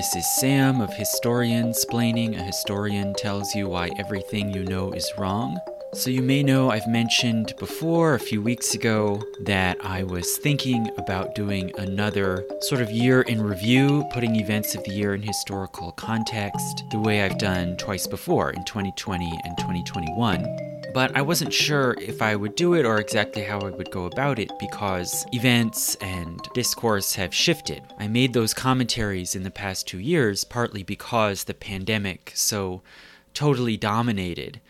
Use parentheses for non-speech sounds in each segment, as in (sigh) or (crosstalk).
This is Sam of Historian Splaining. A historian tells you why everything you know is wrong. So, you may know I've mentioned before, a few weeks ago, that I was thinking about doing another sort of year in review, putting events of the year in historical context, the way I've done twice before in 2020 and 2021 but I wasn't sure if I would do it or exactly how I would go about it because events and discourse have shifted. I made those commentaries in the past two years partly because the pandemic so totally dominated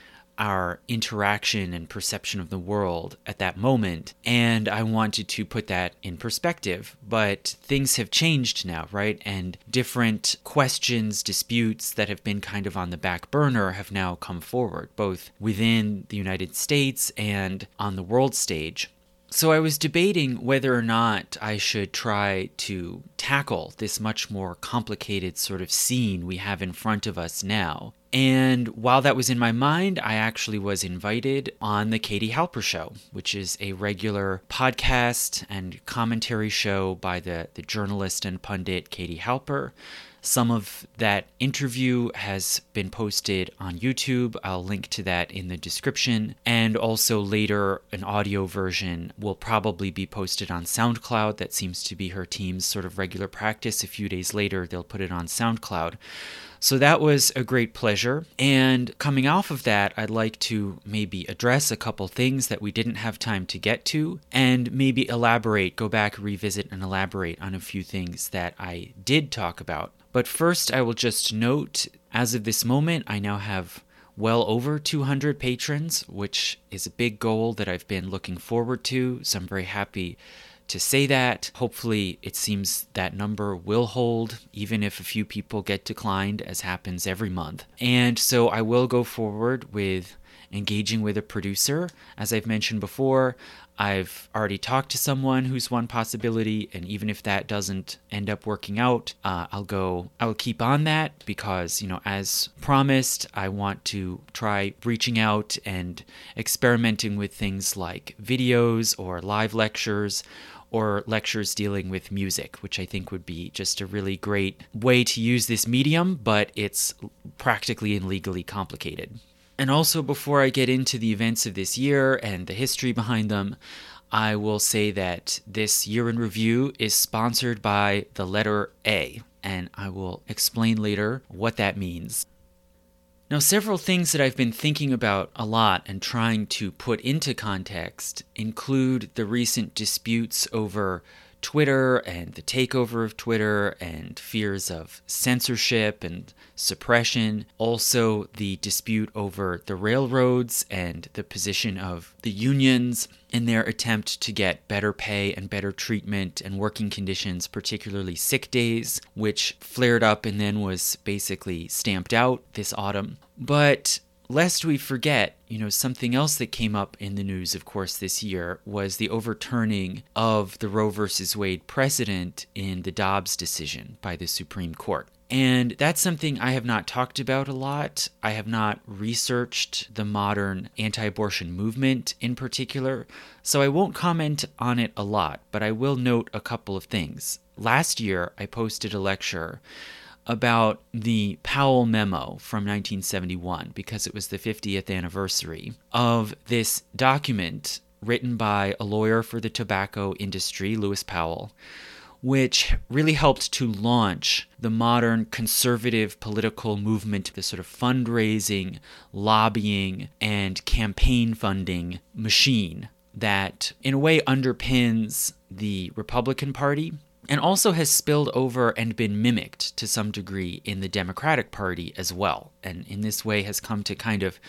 our interaction and perception of the world at that moment. And I wanted to put that in perspective. But things have changed now, right? And different questions, disputes that have been kind of on the back burner have now come forward, both within the United States and on the world stage. So I was debating whether or not I should try to tackle this much more complicated sort of scene we have in front of us now. And while that was in my mind, I actually was invited on the Katie Halper Show, which is a regular podcast and commentary show by the, the journalist and pundit Katie Halper. Some of that interview has been posted on YouTube. I'll link to that in the description. And also later, an audio version will probably be posted on SoundCloud. That seems to be her team's sort of regular practice. A few days later, they'll put it on SoundCloud. So that was a great pleasure. And coming off of that, I'd like to maybe address a couple things that we didn't have time to get to and maybe elaborate, go back, revisit, and elaborate on a few things that I did talk about. But first, I will just note as of this moment, I now have well over 200 patrons, which is a big goal that I've been looking forward to. So I'm very happy to say that. Hopefully, it seems that number will hold, even if a few people get declined, as happens every month. And so I will go forward with engaging with a producer. As I've mentioned before, I've already talked to someone who's one possibility, and even if that doesn't end up working out, uh, I'll go, I'll keep on that because, you know, as promised, I want to try reaching out and experimenting with things like videos or live lectures or lectures dealing with music, which I think would be just a really great way to use this medium, but it's practically and legally complicated. And also, before I get into the events of this year and the history behind them, I will say that this year in review is sponsored by the letter A, and I will explain later what that means. Now, several things that I've been thinking about a lot and trying to put into context include the recent disputes over Twitter and the takeover of Twitter and fears of censorship and suppression. Also, the dispute over the railroads and the position of the unions in their attempt to get better pay and better treatment and working conditions, particularly sick days, which flared up and then was basically stamped out this autumn. But lest we forget, you know, something else that came up in the news, of course, this year was the overturning of the Roe versus Wade precedent in the Dobbs decision by the Supreme Court. And that's something I have not talked about a lot. I have not researched the modern anti abortion movement in particular, so I won't comment on it a lot, but I will note a couple of things. Last year, I posted a lecture about the Powell memo from 1971 because it was the 50th anniversary of this document written by a lawyer for the tobacco industry, Lewis Powell, which really helped to launch the modern conservative political movement, the sort of fundraising, lobbying, and campaign funding machine that, in a way, underpins the Republican Party and also has spilled over and been mimicked to some degree in the Democratic Party as well, and in this way has come to kind of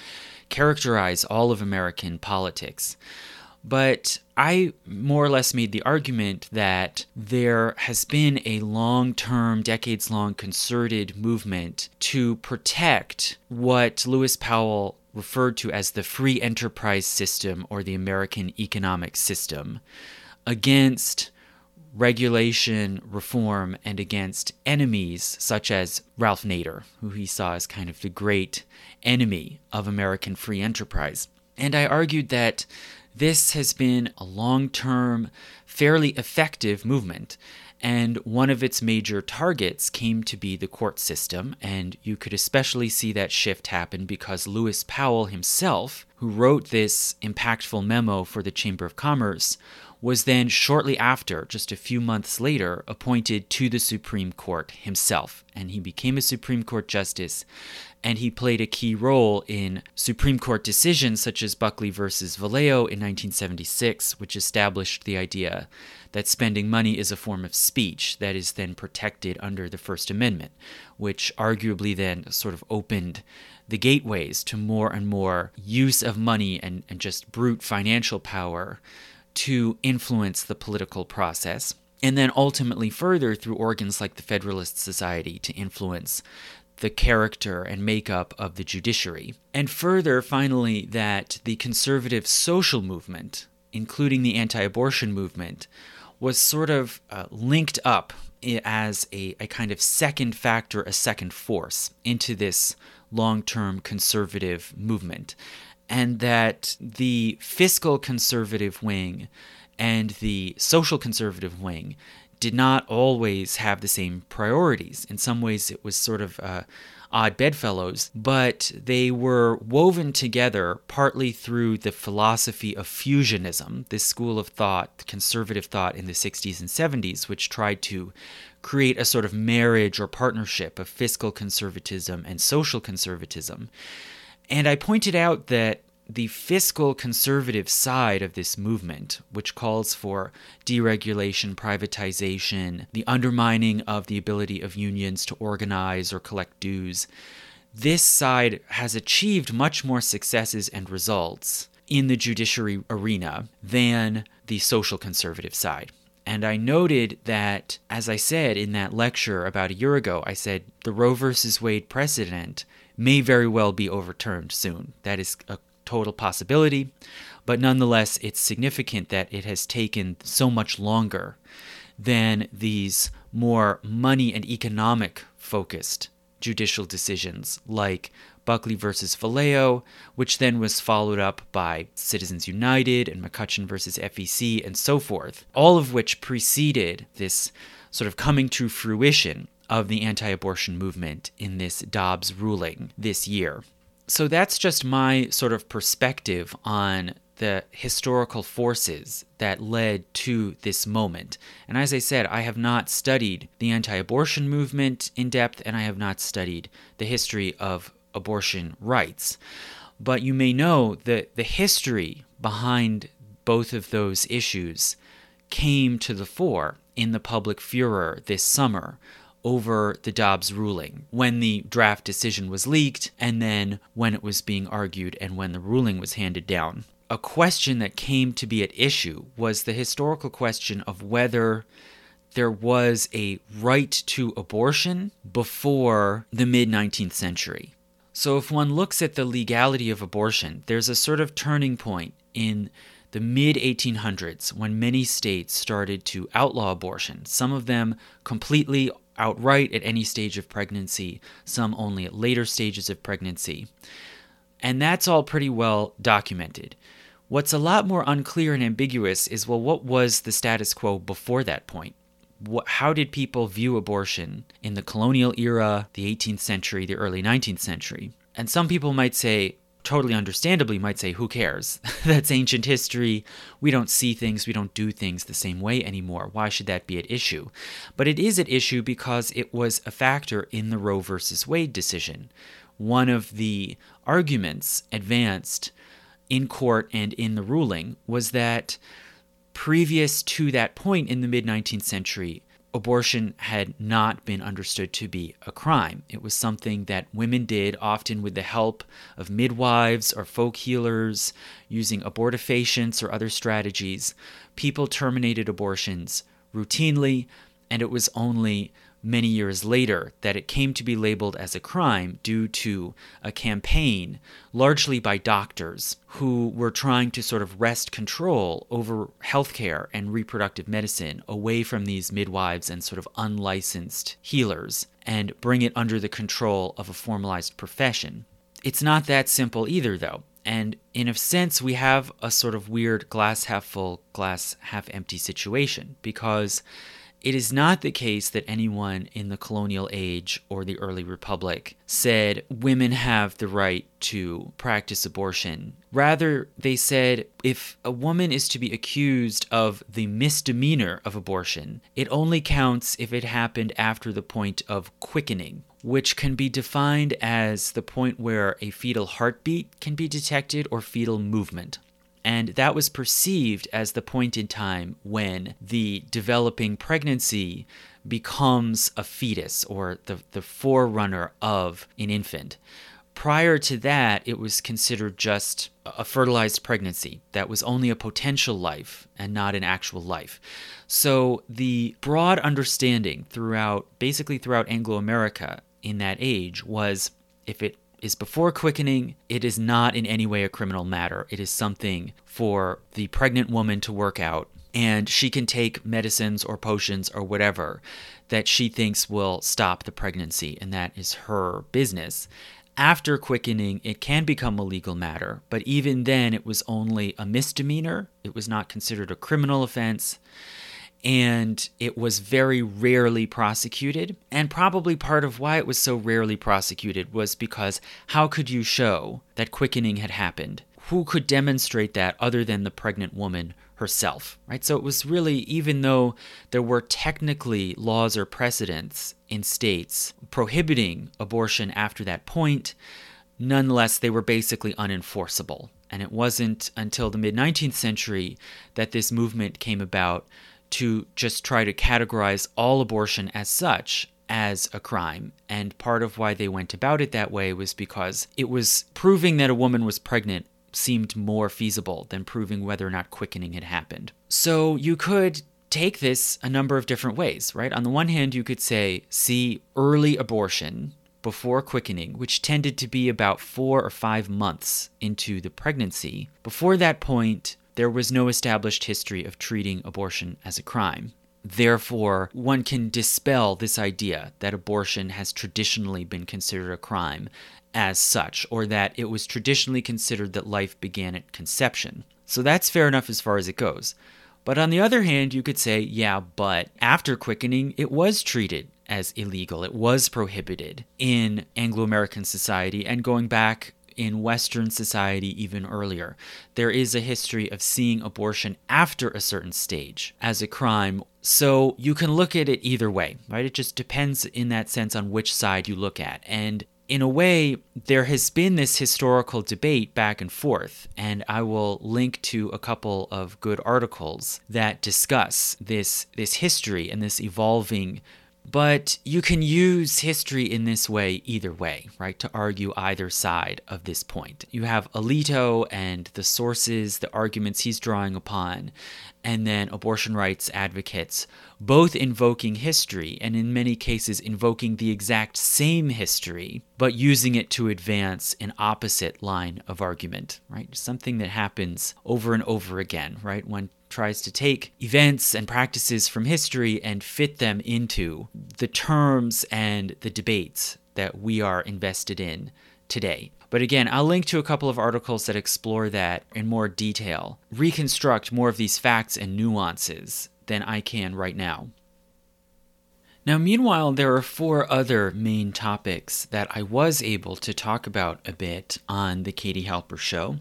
characterize all of American politics. But I more or less made the argument that there has been a long term, decades long concerted movement to protect what Lewis Powell referred to as the free enterprise system or the American economic system against regulation, reform, and against enemies such as Ralph Nader, who he saw as kind of the great enemy of American free enterprise. And I argued that this has been a long term, fairly effective movement. And one of its major targets came to be the court system, and you could especially see that shift happen because Lewis Powell himself, who wrote this impactful memo for the Chamber of Commerce, was then shortly after, just a few months later, appointed to the Supreme Court himself. And he became a Supreme Court justice, and he played a key role in Supreme Court decisions such as Buckley versus Valeo in 1976, which established the idea that spending money is a form of speech that is then protected under the First Amendment, which arguably then sort of opened the gateways to more and more use of money and, and just brute financial power to influence the political process, and then ultimately further through organs like the Federalist Society to influence the character and makeup of the judiciary. And further, finally, that the conservative social movement, including the anti abortion movement, was sort of uh, linked up as a, a kind of second factor, a second force into this long term conservative movement and that the fiscal conservative wing and the social conservative wing did not always have the same priorities. In some ways, it was sort of uh, odd bedfellows, but they were woven together partly through the philosophy of fusionism, this school of thought, conservative thought in the 60s and 70s, which tried to create a sort of marriage or partnership of fiscal conservatism and social conservatism. And I pointed out that the fiscal conservative side of this movement, which calls for deregulation, privatization, the undermining of the ability of unions to organize or collect dues, this side has achieved much more successes and results in the judiciary arena than the social conservative side. And I noted that, as I said in that lecture about a year ago, I said the Roe versus Wade precedent may very well be overturned soon. That is a total possibility, but nonetheless, it's significant that it has taken so much longer than these more money and economic focused judicial decisions like Buckley versus Valeo, which then was followed up by Citizens United and McCutcheon versus FEC and so forth, all of which preceded this sort of coming to fruition of the anti abortion movement in this Dobbs ruling this year. So that's just my sort of perspective on the historical forces that led to this moment. And as I said, I have not studied the anti abortion movement in depth, and I have not studied the history of abortion rights. But you may know that the history behind both of those issues came to the fore in the public furor this summer over the Dobbs ruling when the draft decision was leaked and then when it was being argued and when the ruling was handed down. A question that came to be at issue was the historical question of whether there was a right to abortion before the mid 19th century. So, if one looks at the legality of abortion, there's a sort of turning point in the mid 1800s when many states started to outlaw abortion, some of them completely outright at any stage of pregnancy, some only at later stages of pregnancy. And that's all pretty well documented. What's a lot more unclear and ambiguous is well, what was the status quo before that point? What, how did people view abortion in the colonial era, the 18th century, the early 19th century? And some people might say, totally understandably might say, who cares? (laughs) That's ancient history. We don't see things, we don't do things the same way anymore. Why should that be at issue? But it is at issue because it was a factor in the Roe versus Wade decision. One of the arguments advanced in court and in the ruling was that previous to that point in the mid 19th century, abortion had not been understood to be a crime. It was something that women did, often with the help of midwives or folk healers, using abortifacients or other strategies. People terminated abortions routinely, and it was only many years later that it came to be labeled as a crime due to a campaign, largely by doctors, who were trying to sort of wrest control over healthcare and reproductive medicine away from these midwives and sort of unlicensed healers and bring it under the control of a formalized profession. It's not that simple either, though. And in a sense, we have a sort of weird glass half full, glass half empty situation because it is not the case that anyone in the colonial age or the early republic said women have the right to practice abortion. Rather, they said if a woman is to be accused of the misdemeanor of abortion, it only counts if it happened after the point of quickening, which can be defined as the point where a fetal heartbeat can be detected or fetal movement. And that was perceived as the point in time when the developing pregnancy becomes a fetus or the, the forerunner of an infant. Prior to that, it was considered just a fertilized pregnancy that was only a potential life and not an actual life. So, the broad understanding throughout, basically throughout Anglo America in that age, was if it is before quickening, it is not in any way a criminal matter. It is something for the pregnant woman to work out, and she can take medicines or potions or whatever that she thinks will stop the pregnancy, and that is her business. After quickening, it can become a legal matter, but even then, it was only a misdemeanor. It was not considered a criminal offense and it was very rarely prosecuted. And probably part of why it was so rarely prosecuted was because how could you show that quickening had happened? Who could demonstrate that other than the pregnant woman herself, right? So it was really, even though there were technically laws or precedents in states prohibiting abortion after that point, nonetheless, they were basically unenforceable. And it wasn't until the mid 19th century that this movement came about to just try to categorize all abortion as such as a crime. And part of why they went about it that way was because it was proving that a woman was pregnant seemed more feasible than proving whether or not quickening had happened. So you could take this a number of different ways, right? On the one hand, you could say, see early abortion before quickening, which tended to be about four or five months into the pregnancy. Before that point, there was no established history of treating abortion as a crime. Therefore, one can dispel this idea that abortion has traditionally been considered a crime as such, or that it was traditionally considered that life began at conception. So that's fair enough as far as it goes. But on the other hand, you could say, yeah, but after quickening, it was treated as illegal. It was prohibited in Anglo American society. And going back in Western society even earlier. There is a history of seeing abortion after a certain stage as a crime. So you can look at it either way, right? It just depends in that sense on which side you look at. And in a way, there has been this historical debate back and forth, and I will link to a couple of good articles that discuss this this history and this evolving but you can use history in this way either way, right? To argue either side of this point. You have Alito and the sources, the arguments he's drawing upon, and then abortion rights advocates, both invoking history and in many cases invoking the exact same history, but using it to advance an opposite line of argument, right? Something that happens over and over again, right? When tries to take events and practices from history and fit them into the terms and the debates that we are invested in today. But again, I'll link to a couple of articles that explore that in more detail, reconstruct more of these facts and nuances than I can right now. Now, meanwhile, there are four other main topics that I was able to talk about a bit on The Katie Halper Show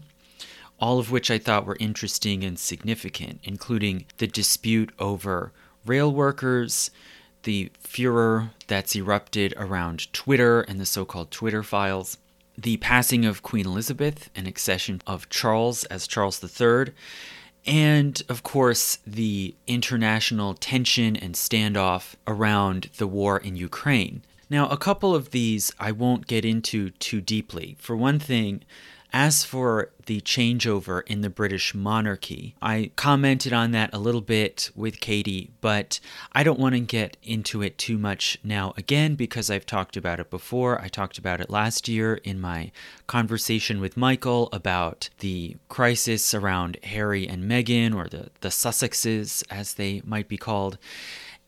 all of which I thought were interesting and significant, including the dispute over rail workers, the furor that's erupted around Twitter and the so called Twitter files, the passing of Queen Elizabeth and accession of Charles as Charles III, and of course the international tension and standoff around the war in Ukraine. Now, a couple of these I won't get into too deeply. For one thing, as for the changeover in the British monarchy, I commented on that a little bit with Katie, but I don't want to get into it too much now again because I've talked about it before. I talked about it last year in my conversation with Michael about the crisis around Harry and Meghan, or the, the Sussexes as they might be called.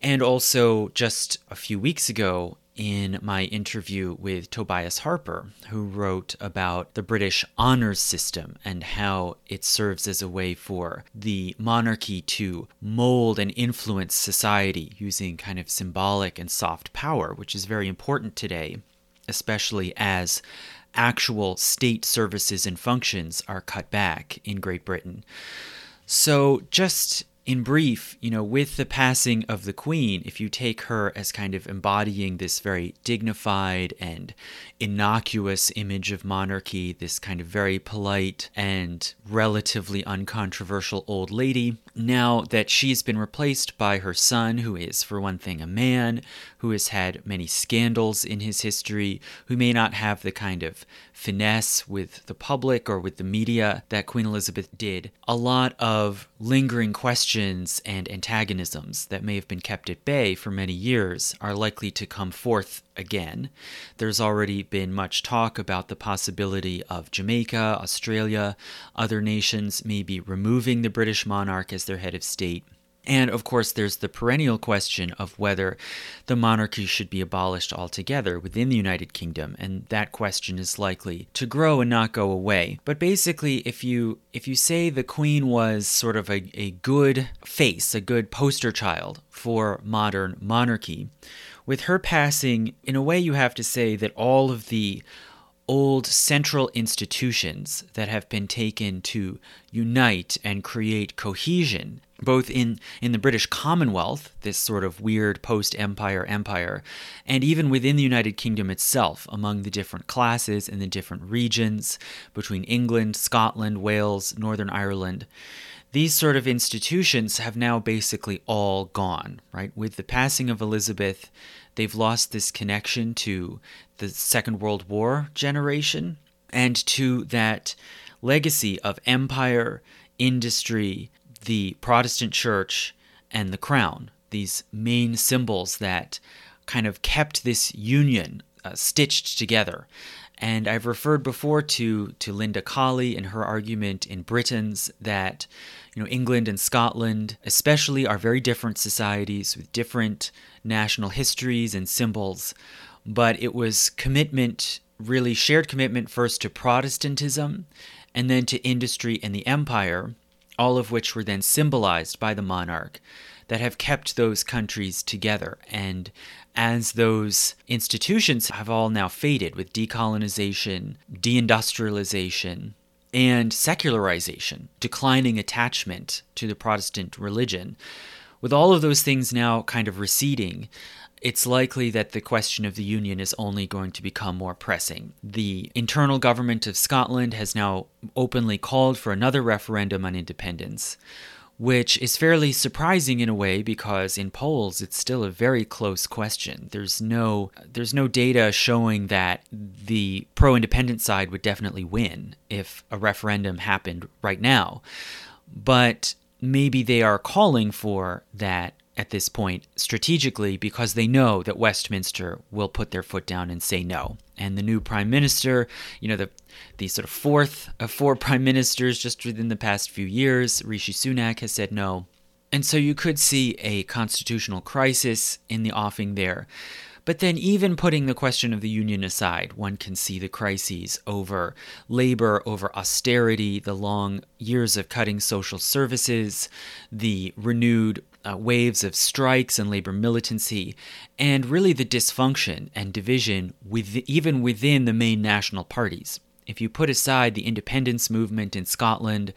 And also, just a few weeks ago, in my interview with Tobias Harper, who wrote about the British honours system and how it serves as a way for the monarchy to mold and influence society using kind of symbolic and soft power, which is very important today, especially as actual state services and functions are cut back in Great Britain. So, just in brief, you know, with the passing of the Queen, if you take her as kind of embodying this very dignified and innocuous image of monarchy, this kind of very polite and relatively uncontroversial old lady, now that she's been replaced by her son, who is, for one thing, a man, who has had many scandals in his history, who may not have the kind of finesse with the public or with the media that Queen Elizabeth did, a lot of lingering questions and antagonisms that may have been kept at bay for many years are likely to come forth again. There's already been much talk about the possibility of Jamaica, Australia, other nations maybe removing the British monarch as their head of state. And of course, there's the perennial question of whether the monarchy should be abolished altogether within the United Kingdom, and that question is likely to grow and not go away. But basically, if you if you say the Queen was sort of a, a good face, a good poster child for modern monarchy, with her passing, in a way, you have to say that all of the old central institutions that have been taken to unite and create cohesion both in, in the British Commonwealth, this sort of weird post empire empire, and even within the United Kingdom itself, among the different classes and the different regions, between England, Scotland, Wales, Northern Ireland. These sort of institutions have now basically all gone, right? With the passing of Elizabeth, they've lost this connection to the Second World War generation and to that legacy of empire, industry, the Protestant church and the crown, these main symbols that kind of kept this union uh, stitched together. And I've referred before to, to Linda Colley and her argument in Britons that you know England and Scotland especially are very different societies with different national histories and symbols, but it was commitment really shared commitment first to Protestantism and then to industry and the empire all of which were then symbolized by the monarch, that have kept those countries together. And as those institutions have all now faded with decolonization, deindustrialization, and secularization, declining attachment to the Protestant religion, with all of those things now kind of receding, it's likely that the question of the Union is only going to become more pressing. The internal government of Scotland has now openly called for another referendum on independence, which is fairly surprising in a way because in polls it's still a very close question. There's no there's no data showing that the pro-independent side would definitely win if a referendum happened right now. But maybe they are calling for that at this point strategically because they know that Westminster will put their foot down and say no. And the new prime minister, you know, the the sort of fourth of four (laughs) prime ministers just within the past few years, Rishi Sunak has said no. And so you could see a constitutional crisis in the offing there. But then, even putting the question of the union aside, one can see the crises over labor, over austerity, the long years of cutting social services, the renewed uh, waves of strikes and labor militancy, and really the dysfunction and division with, even within the main national parties. If you put aside the independence movement in Scotland,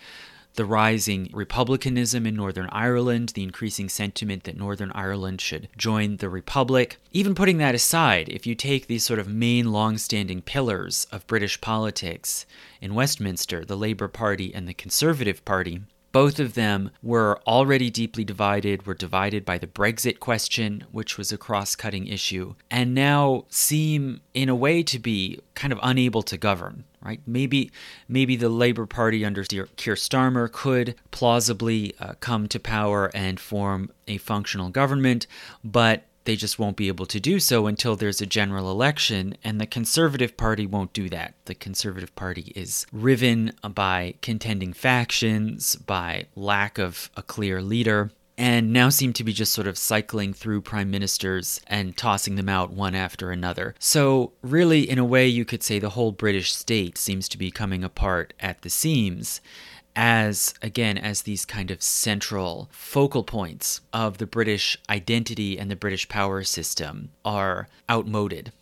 the rising republicanism in Northern Ireland, the increasing sentiment that Northern Ireland should join the Republic. Even putting that aside, if you take these sort of main long standing pillars of British politics in Westminster, the Labour Party and the Conservative Party, both of them were already deeply divided, were divided by the Brexit question, which was a cross cutting issue, and now seem in a way to be kind of unable to govern right? Maybe maybe the Labor Party under Keir Starmer could plausibly uh, come to power and form a functional government, but they just won't be able to do so until there's a general election, and the Conservative Party won't do that. The Conservative Party is riven by contending factions, by lack of a clear leader. and now seem to be just sort of cycling through prime ministers and tossing them out one after another. So, really, in a way, you could say the whole British state seems to be coming apart at the seams as again as these kind of central focal points of the British identity and the British power system are outmoded.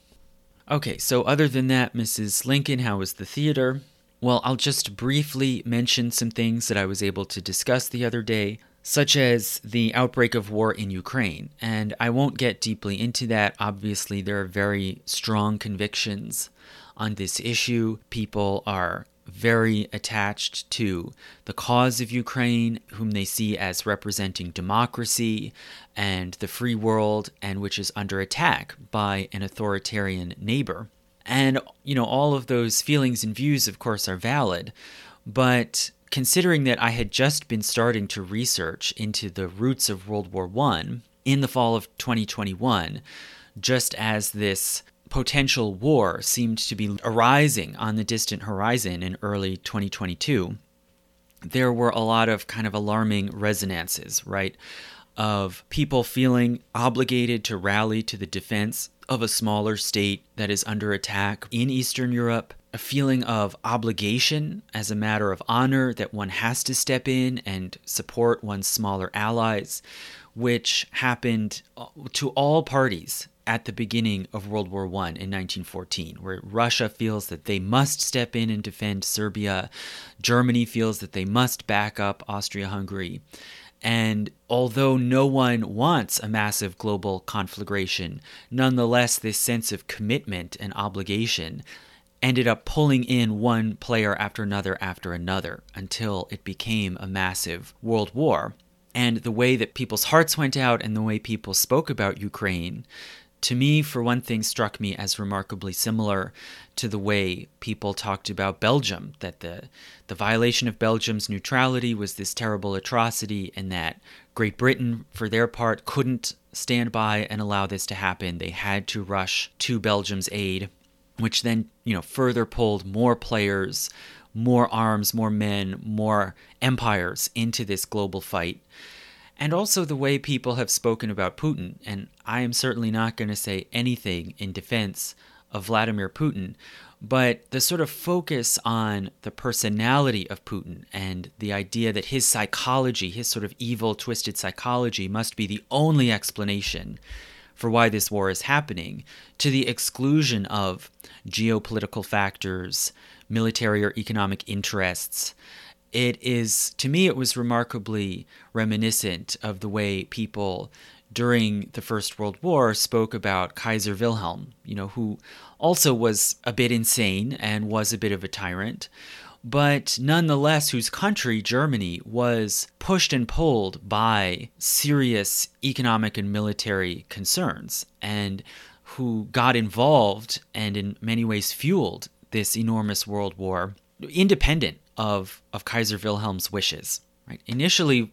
Okay, so other than that, Mrs. Lincoln, how was the theater? Well, I'll just briefly mention some things that I was able to discuss the other day, such as the outbreak of war in Ukraine. And I won't get deeply into that. Obviously, there are very strong convictions on this issue. People are very attached to the cause of Ukraine, whom they see as representing democracy and the free world, and which is under attack by an authoritarian neighbor. And, you know, all of those feelings and views, of course, are valid. But considering that I had just been starting to research into the roots of World War I in the fall of 2021, just as this potential war seemed to be arising on the distant horizon in early 2022, there were a lot of kind of alarming resonances, right? Of people feeling obligated to rally to the defense of a smaller state that is under attack in Eastern Europe, a feeling of obligation as a matter of honor that one has to step in and support one's smaller allies, which happened to all parties at the beginning of World War I in 1914, where Russia feels that they must step in and defend Serbia, Germany feels that they must back up Austria Hungary. And although no one wants a massive global conflagration, nonetheless, this sense of commitment and obligation ended up pulling in one player after another after another until it became a massive world war. And the way that people's hearts went out and the way people spoke about Ukraine to me, for one thing, struck me as remarkably similar to the way people talked about Belgium, that the, the violation of Belgium's neutrality was this terrible atrocity, and that Great Britain, for their part, couldn't stand by and allow this to happen. They had to rush to Belgium's aid, which then, you know, further pulled more players, more arms, more men, more empires into this global fight and also the way people have spoken about Putin. And I am certainly not going to say anything in defense of Vladimir Putin, but the sort of focus on the personality of Putin and the idea that his psychology, his sort of evil, twisted psychology, must be the only explanation for why this war is happening, to the exclusion of geopolitical factors, military or economic interests, it is to me it was remarkably reminiscent of the way people during the First World War spoke about Kaiser Wilhelm, you know, who also was a bit insane and was a bit of a tyrant, but nonetheless whose country, Germany, was pushed and pulled by serious economic and military concerns, and who got involved and in many ways fueled this enormous world war independent of, of Kaiser Wilhelm's wishes. Right? Initially,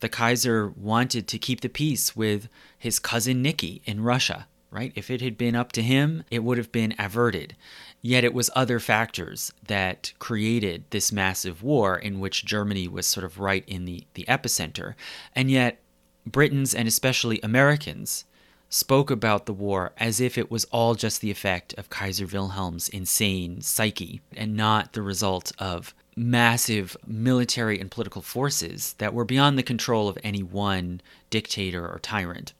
the Kaiser wanted to keep the peace with his cousin Nicky in Russia. Right? If it had been up to him, it would have been averted. Yet it was other factors that created this massive war in which Germany was sort of right in the, the epicenter. And yet, Britons and especially Americans spoke about the war as if it was all just the effect of Kaiser Wilhelm's insane psyche and not the result of massive military and political forces that were beyond the control of any one dictator or tyrant.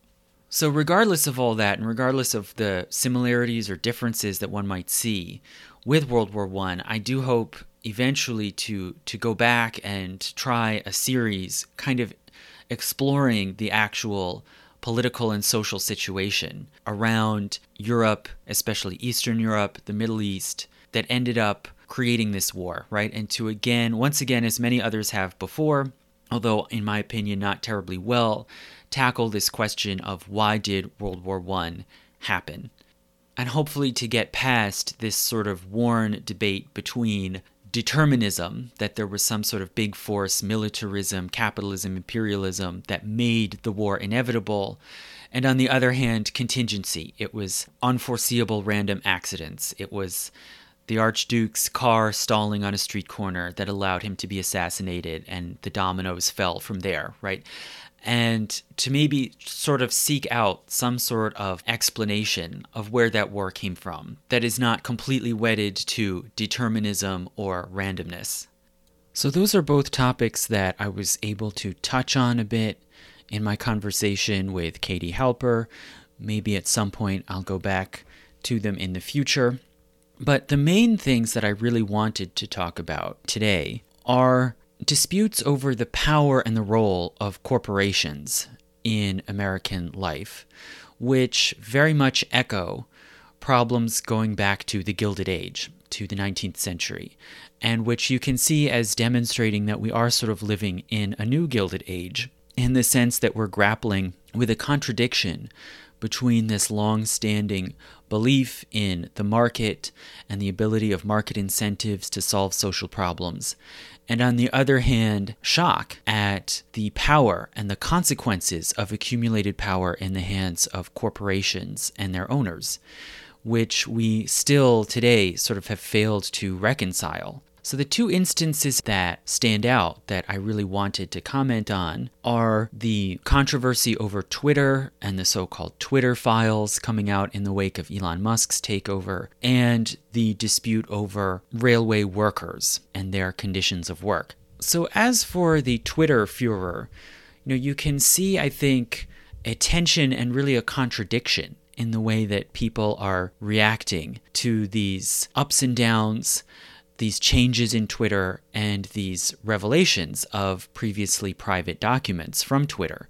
So, regardless of all that, and regardless of the similarities or differences that one might see with World War I, I do hope eventually to to go back and try a series kind of exploring the actual political and social situation around Europe, especially Eastern Europe, the Middle East, that ended up creating this war, right? And to again, once again, as many others have before, although in my opinion not terribly well, tackle this question of why did World War I happen? And hopefully to get past this sort of worn debate between determinism, that there was some sort of big force, militarism, capitalism, imperialism that made the war inevitable. And on the other hand, contingency. It was unforeseeable random accidents. It was the Archduke's car stalling on a street corner that allowed him to be assassinated, and the dominoes fell from there, right? And to maybe sort of seek out some sort of explanation of where that war came from that is not completely wedded to determinism or randomness. So, those are both topics that I was able to touch on a bit in my conversation with Katie Halper. Maybe at some point I'll go back to them in the future. But the main things that I really wanted to talk about today are disputes over the power and the role of corporations in American life, which very much echo problems going back to the Gilded Age, to the 19th century, and which you can see as demonstrating that we are sort of living in a new Gilded Age, in the sense that we're grappling with a contradiction between this long standing belief in the market and the ability of market incentives to solve social problems, and on the other hand, shock at the power and the consequences of accumulated power in the hands of corporations and their owners, which we still today sort of have failed to reconcile. So, the two instances that stand out that I really wanted to comment on are the controversy over Twitter and the so called Twitter files coming out in the wake of Elon Musk's takeover, and the dispute over railway workers and their conditions of work. So, as for the Twitter furor, you know, you can see, I think, a tension and really a contradiction in the way that people are reacting to these ups and downs these changes in Twitter and these revelations of previously private documents from Twitter.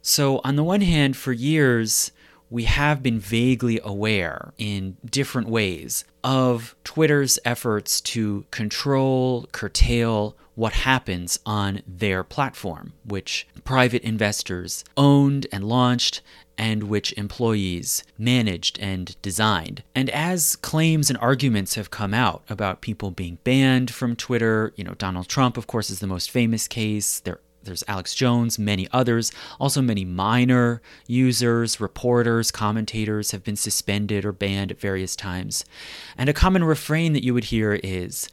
So, on the one hand, for years, we have been vaguely aware in different ways of Twitter's efforts to control, curtail what happens on their platform, which private investors owned and launched and which employees managed and designed. And as claims and arguments have come out about people being banned from Twitter, you know, Donald Trump, of course, is the most famous case. There there's Alex Jones, many others. Also, many minor users, reporters, commentators have been suspended or banned at various times. And a common refrain that you would hear is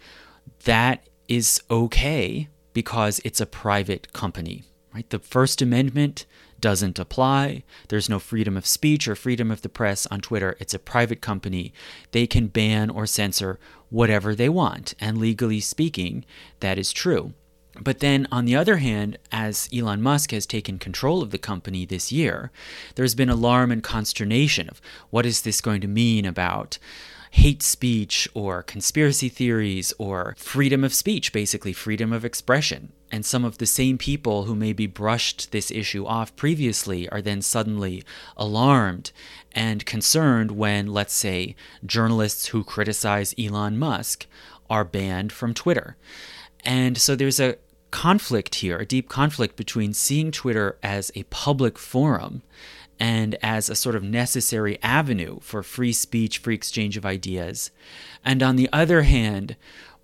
that is okay because it's a private company, right? The First Amendment doesn't apply. There's no freedom of speech or freedom of the press on Twitter. It's a private company. They can ban or censor whatever they want. And legally speaking, that is true. But then, on the other hand, as Elon Musk has taken control of the company this year, there's been alarm and consternation of what is this going to mean about hate speech or conspiracy theories or freedom of speech, basically, freedom of expression. And some of the same people who maybe brushed this issue off previously are then suddenly alarmed and concerned when, let's say, journalists who criticize Elon Musk are banned from Twitter. And so there's a conflict here, a deep conflict between seeing Twitter as a public forum and as a sort of necessary avenue for free speech, free exchange of ideas. And on the other hand,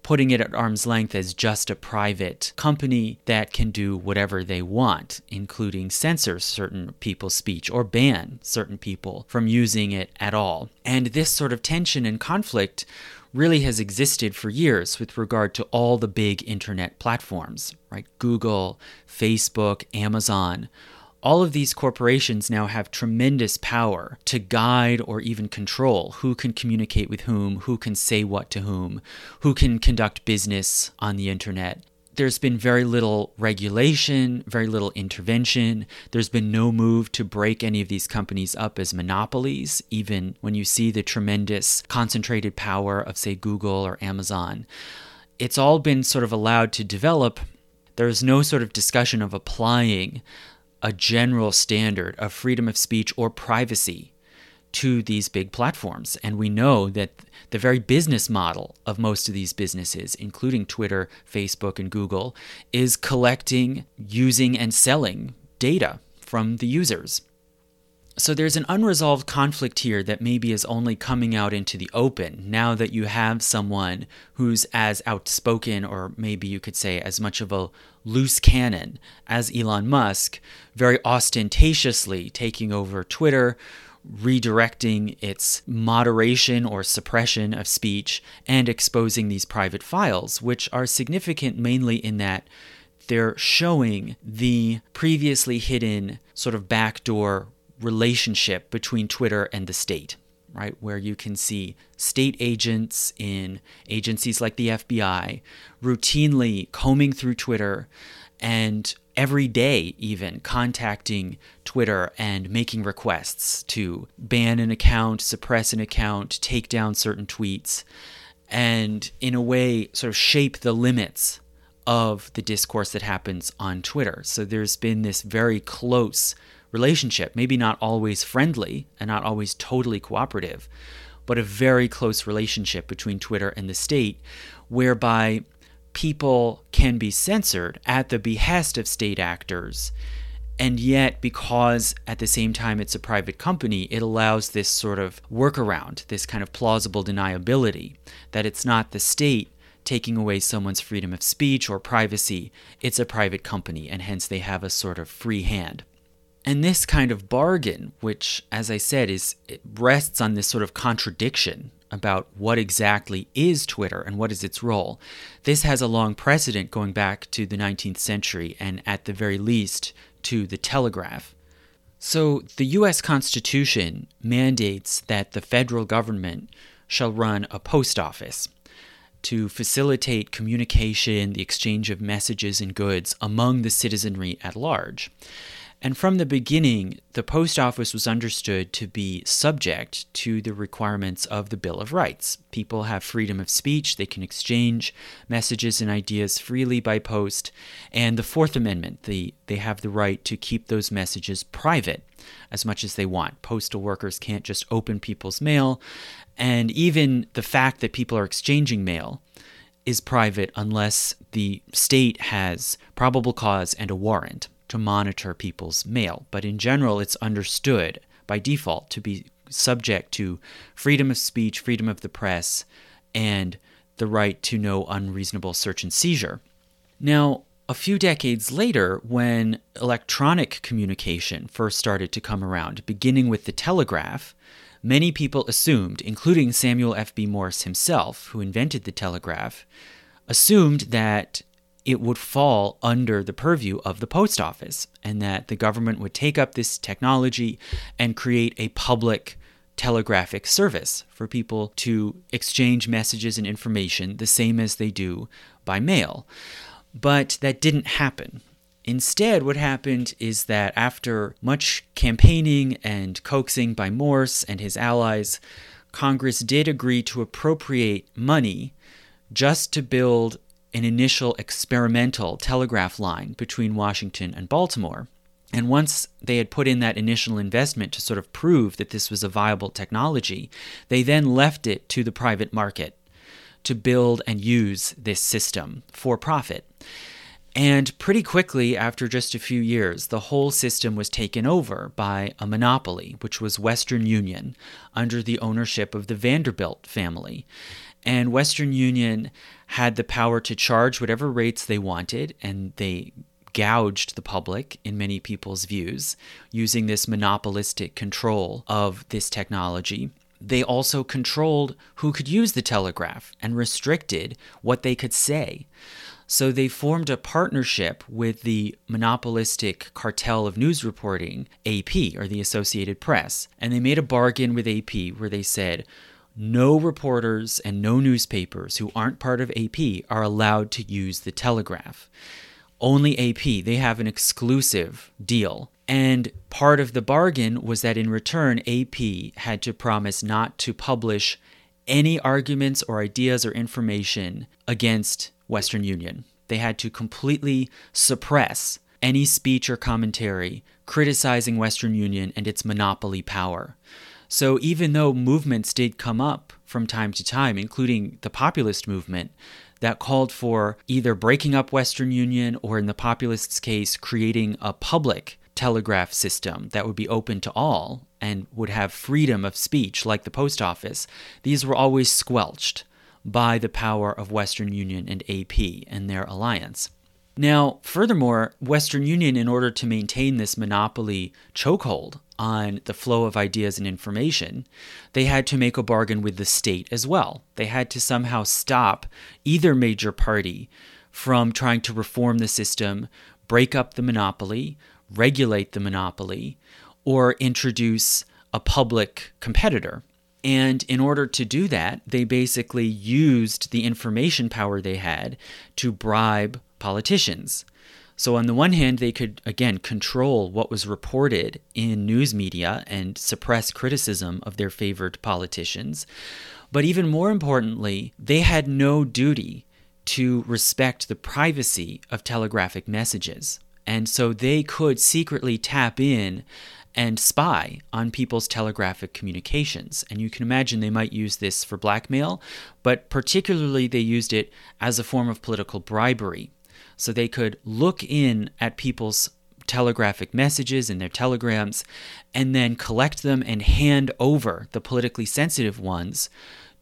putting it at arm's length as just a private company that can do whatever they want, including censor certain people's speech or ban certain people from using it at all. And this sort of tension and conflict really has existed for years with regard to all the big internet platforms, right? Google, Facebook, Amazon all of these corporations now have tremendous power to guide or even control who can communicate with whom, who can say what to whom, who can conduct business on the internet. There's been very little regulation, very little intervention. There's been no move to break any of these companies up as monopolies, even when you see the tremendous concentrated power of, say, Google or Amazon. It's all been sort of allowed to develop. There's no sort of discussion of applying a general standard of freedom of speech or privacy to these big platforms. And we know that the very business model of most of these businesses, including Twitter, Facebook, and Google, is collecting, using, and selling data from the users. So there's an unresolved conflict here that maybe is only coming out into the open now that you have someone who's as outspoken, or maybe you could say as much of a loose cannon as Elon Musk, very ostentatiously taking over Twitter, redirecting its moderation or suppression of speech and exposing these private files, which are significant mainly in that they're showing the previously hidden sort of backdoor relationship between Twitter and the state, right? Where you can see state agents in agencies like the FBI routinely combing through Twitter and every day, even contacting Twitter and making requests to ban an account, suppress an account, take down certain tweets, and in a way, sort of shape the limits of the discourse that happens on Twitter. So there's been this very close relationship, maybe not always friendly and not always totally cooperative, but a very close relationship between Twitter and the state, whereby people can be censored at the behest of state actors. And yet, because at the same time it's a private company, it allows this sort of workaround, this kind of plausible deniability that it's not the state taking away someone's freedom of speech or privacy, it's a private company, and hence they have a sort of free hand. And this kind of bargain, which, as I said, is rests on this sort of contradiction about what exactly is Twitter and what is its role. This has a long precedent going back to the 19th century and, at the very least, to the telegraph. So, the US Constitution mandates that the federal government shall run a post office to facilitate communication, the exchange of messages and goods among the citizenry at large. And from the beginning, the post office was understood to be subject to the requirements of the Bill of Rights. People have freedom of speech, they can exchange messages and ideas freely by post. And the Fourth Amendment, the, they have the right to keep those messages private as much as they want. Postal workers can't just open people's mail. And even the fact that people are exchanging mail is private unless the state has probable cause and a warrant to monitor people's mail, but in general, it's understood by default to be subject to freedom of speech, freedom of the press, and the right to no unreasonable search and seizure. Now, a few decades later, when electronic communication first started to come around, beginning with the telegraph, many people assumed, including Samuel F.B. Morse himself, who invented the telegraph, assumed that it would fall under the purview of the post office, and that the government would take up this technology and create a public telegraphic service for people to exchange messages and information the same as they do by mail. But that didn't happen. Instead, what happened is that after much campaigning and coaxing by Morse and his allies, Congress did agree to appropriate money just to build an initial experimental telegraph line between Washington and Baltimore. And once they had put in that initial investment to sort of prove that this was a viable technology, they then left it to the private market to build and use this system for profit. And pretty quickly, after just a few years, the whole system was taken over by a monopoly, which was Western Union, under the ownership of the Vanderbilt family. And Western Union had the power to charge whatever rates they wanted, and they gouged the public in many people's views using this monopolistic control of this technology. They also controlled who could use the telegraph and restricted what they could say. So they formed a partnership with the monopolistic cartel of news reporting, AP, or the Associated Press. And they made a bargain with AP where they said, no reporters and no newspapers who aren't part of AP are allowed to use the telegraph. Only AP, they have an exclusive deal. And part of the bargain was that in return, AP had to promise not to publish any arguments or ideas or information against Western Union. They had to completely suppress any speech or commentary criticizing Western Union and its monopoly power. So even though movements did come up from time to time, including the populist movement, that called for either breaking up Western Union or, in the populists' case, creating a public telegraph system that would be open to all and would have freedom of speech like the post office, these were always squelched by the power of Western Union and AP and their alliance. Now, furthermore, Western Union, in order to maintain this monopoly chokehold on the flow of ideas and information, they had to make a bargain with the state as well. They had to somehow stop either major party from trying to reform the system, break up the monopoly, regulate the monopoly, or introduce a public competitor. And in order to do that, they basically used the information power they had to bribe politicians. So, on the one hand, they could, again, control what was reported in news media and suppress criticism of their favored politicians. But even more importantly, they had no duty to respect the privacy of telegraphic messages. And so they could secretly tap in and spy on people's telegraphic communications. And you can imagine they might use this for blackmail, but particularly they used it as a form of political bribery. So they could look in at people's telegraphic messages and their telegrams and then collect them and hand over the politically sensitive ones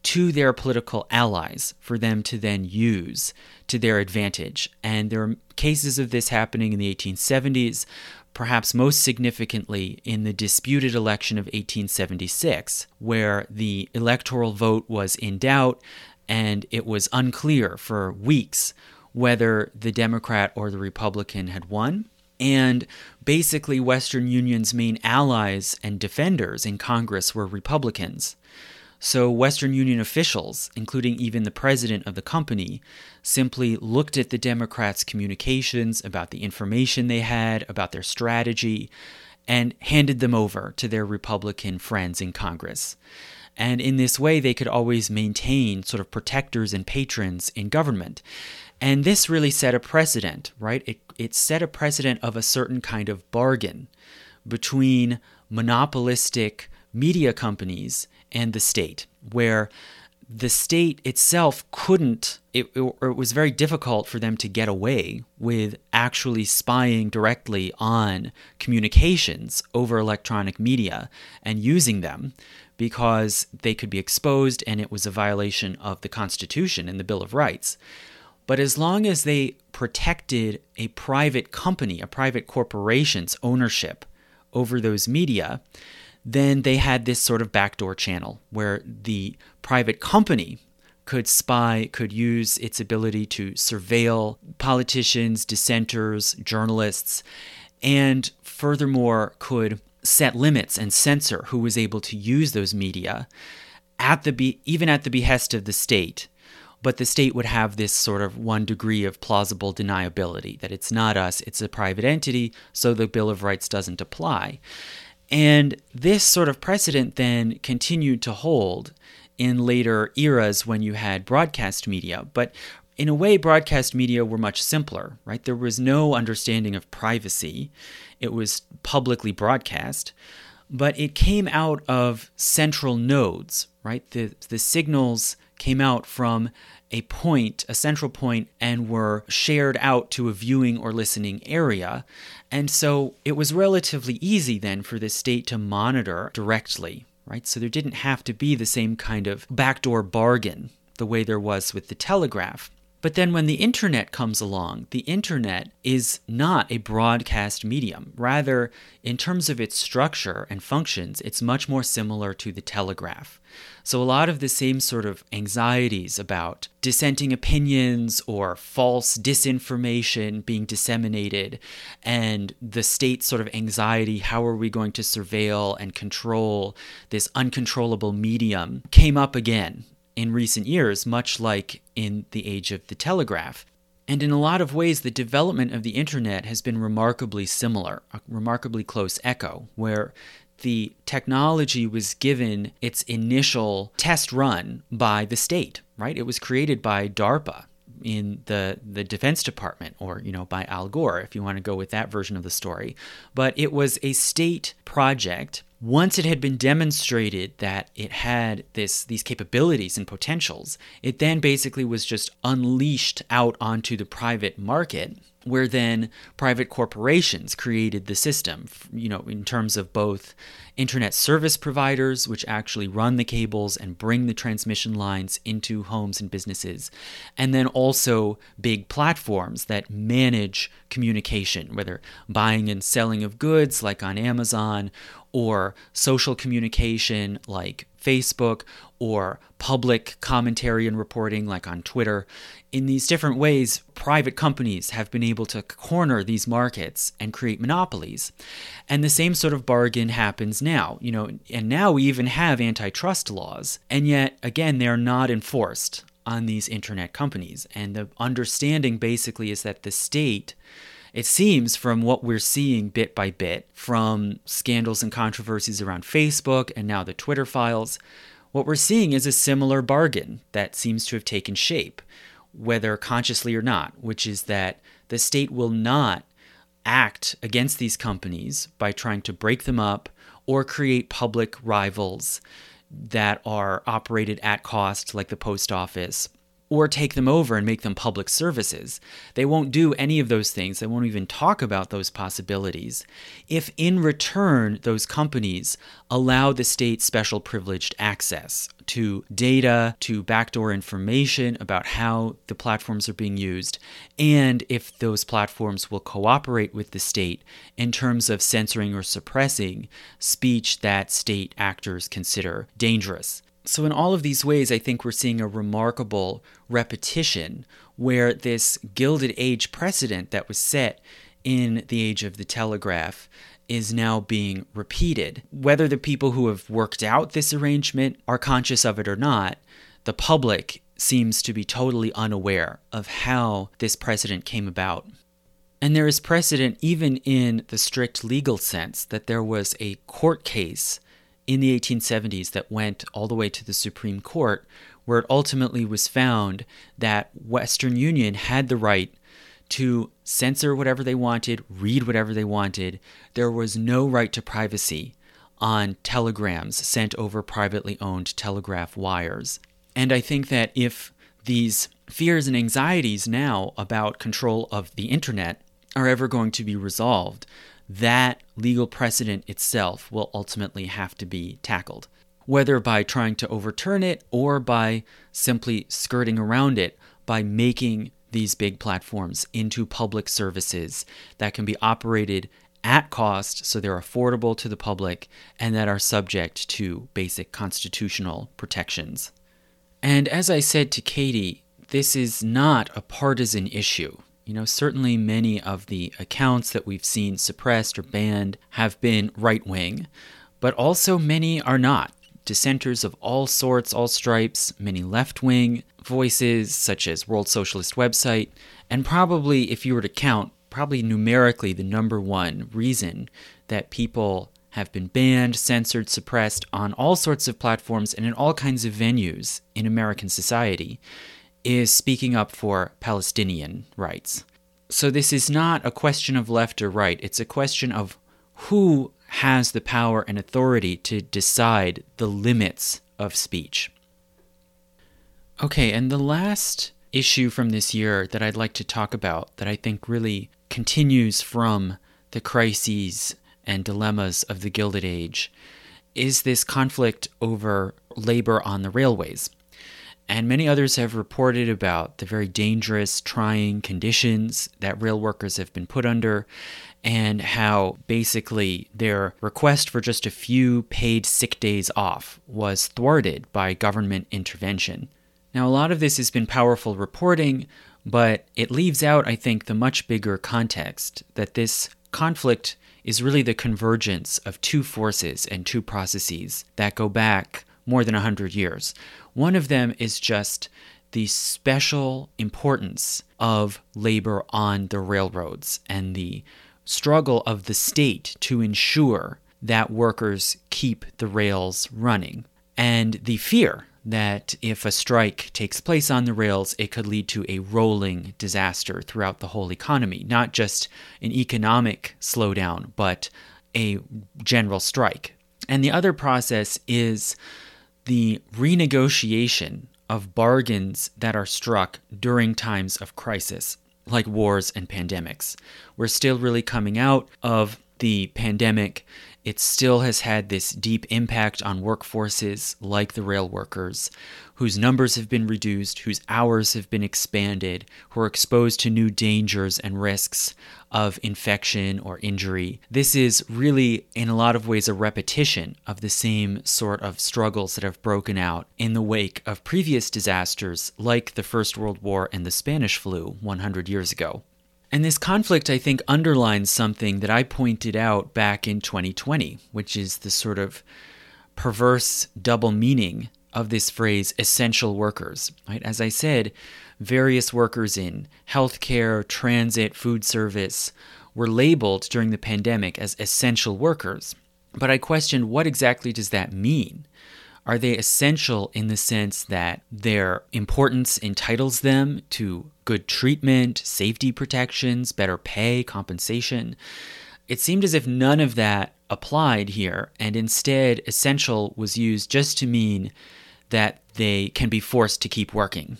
to their political allies for them to then use to their advantage. And there are cases of this happening in the 1870s, perhaps most significantly in the disputed election of 1876, where the electoral vote was in doubt and it was unclear for weeks whether the Democrat or the Republican had won. And basically, Western Union's main allies and defenders in Congress were Republicans. So, Western Union officials, including even the president of the company, simply looked at the Democrats' communications about the information they had, about their strategy, and handed them over to their Republican friends in Congress. And in this way, they could always maintain sort of protectors and patrons in government. And this really set a precedent, right? It, it set a precedent of a certain kind of bargain between monopolistic media companies and the state, where the state itself couldn't, it, it, was very difficult for them to get away with actually spying directly on communications over electronic media and using them because they could be exposed and it was a violation of the Constitution and the Bill of Rights. But as long as they protected a private company, a private corporation's ownership over those media, then they had this sort of backdoor channel where the private company could spy, could use its ability to surveil politicians, dissenters, journalists, and furthermore could set limits and censor who was able to use those media at the be- even at the behest of the state. But the state would have this sort of one degree of plausible deniability that it's not us, it's a private entity, so the Bill of Rights doesn't apply. And this sort of precedent then continued to hold in later eras when you had broadcast media. But in a way, broadcast media were much simpler, right? There was no understanding of privacy, it was publicly broadcast. But it came out of central nodes, right? The, the signals came out from a point, a central point, and were shared out to a viewing or listening area. And so it was relatively easy then for the state to monitor directly, right? So there didn't have to be the same kind of backdoor bargain the way there was with the telegraph. But then when the internet comes along, the internet is not a broadcast medium. Rather, in terms of its structure and functions, it's much more similar to the telegraph. So, a lot of the same sort of anxieties about dissenting opinions or false disinformation being disseminated, and the state's sort of anxiety how are we going to surveil and control this uncontrollable medium came up again in recent years, much like in the age of the telegraph. And in a lot of ways, the development of the internet has been remarkably similar, a remarkably close echo, where the technology was given its initial test run by the state, right? It was created by DARPA in the the defense department or you know by Al Gore if you want to go with that version of the story but it was a state project once it had been demonstrated that it had this these capabilities and potentials, it then basically was just unleashed out onto the private market where then private corporations created the system, you know, in terms of both internet service providers, which actually run the cables and bring the transmission lines into homes and businesses, and then also big platforms that manage communication, whether buying and selling of goods like on Amazon, or social communication like Facebook, or public commentary and reporting like on Twitter. In these different ways, private companies have been able to corner these markets and create monopolies. And the same sort of bargain happens now, you know, and now we even have antitrust laws, and yet again they're not enforced on these internet companies. And the understanding basically is that the state it seems from what we're seeing bit by bit, from scandals and controversies around Facebook and now the Twitter files, what we're seeing is a similar bargain that seems to have taken shape, whether consciously or not, which is that the state will not act against these companies by trying to break them up or create public rivals that are operated at cost, like the post office or take them over and make them public services. They won't do any of those things. They won't even talk about those possibilities. If in return those companies allow the state special privileged access to data, to backdoor information about how the platforms are being used, and if those platforms will cooperate with the state in terms of censoring or suppressing speech that state actors consider dangerous. So, in all of these ways, I think we're seeing a remarkable repetition where this Gilded Age precedent that was set in the age of the telegraph is now being repeated. Whether the people who have worked out this arrangement are conscious of it or not, the public seems to be totally unaware of how this precedent came about. And there is precedent even in the strict legal sense that there was a court case in the 1870s that went all the way to the Supreme Court, where it ultimately was found that Western Union had the right to censor whatever they wanted, read whatever they wanted. There was no right to privacy on telegrams sent over privately owned telegraph wires. And I think that if these fears and anxieties now about control of the internet are ever going to be resolved, that legal precedent itself will ultimately have to be tackled, whether by trying to overturn it or by simply skirting around it by making these big platforms into public services that can be operated at cost so they're affordable to the public and that are subject to basic constitutional protections. And as I said to Katie, this is not a partisan issue. You know, certainly many of the accounts that we've seen suppressed or banned have been right wing, but also many are not. Dissenters of all sorts, all stripes, many left wing voices, such as World Socialist Website, and probably, if you were to count, probably numerically the number one reason that people have been banned, censored, suppressed on all sorts of platforms and in all kinds of venues in American society is speaking up for Palestinian rights. So this is not a question of left or right, it's a question of who has the power and authority to decide the limits of speech. Okay, and the last issue from this year that I'd like to talk about that I think really continues from the crises and dilemmas of the Gilded Age is this conflict over labor on the railways. And many others have reported about the very dangerous, trying conditions that rail workers have been put under, and how basically their request for just a few paid sick days off was thwarted by government intervention. Now, a lot of this has been powerful reporting, but it leaves out, I think, the much bigger context that this conflict is really the convergence of two forces and two processes that go back more than 100 years. One of them is just the special importance of labor on the railroads and the struggle of the state to ensure that workers keep the rails running, and the fear that if a strike takes place on the rails, it could lead to a rolling disaster throughout the whole economy, not just an economic slowdown, but a general strike. And the other process is the renegotiation of bargains that are struck during times of crisis. like wars and pandemics. We're still really coming out of the pandemic it still has had this deep impact on workforces like the rail workers, whose numbers have been reduced, whose hours have been expanded, who are exposed to new dangers and risks of infection or injury. This is really, in a lot of ways, a repetition of the same sort of struggles that have broken out in the wake of previous disasters like the First World War and the Spanish flu 100 years ago. And this conflict, I think, underlines something that I pointed out back in 2020, which is the sort of perverse double meaning of this phrase essential workers. Right? As I said, various workers in healthcare, transit, food service were labeled during the pandemic as essential workers. But I questioned what exactly does that mean? Are they essential in the sense that their importance entitles them to good treatment, safety protections, better pay, compensation? It seemed as if none of that applied here, and instead, essential was used just to mean that they can be forced to keep working.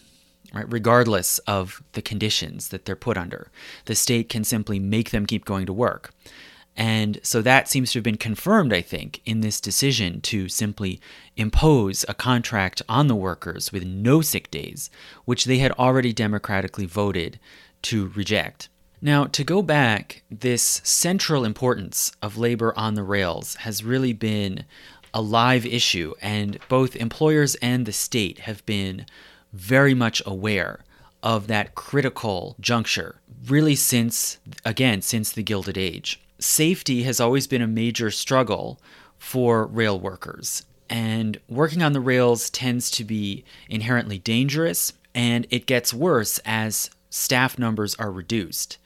Right, regardless of the conditions that they're put under. The state can simply make them keep going to work. And so that seems to have been confirmed, I think, in this decision to simply impose a contract on the workers with no sick days, which they had already democratically voted to reject. Now, to go back, this central importance of labor on the rails has really been a live issue, and both employers and the state have been very much aware of that critical juncture, really since, again, since the Gilded Age safety has always been a major struggle for rail workers. And working on the rails tends to be inherently dangerous, and it gets worse as staff numbers are reduced.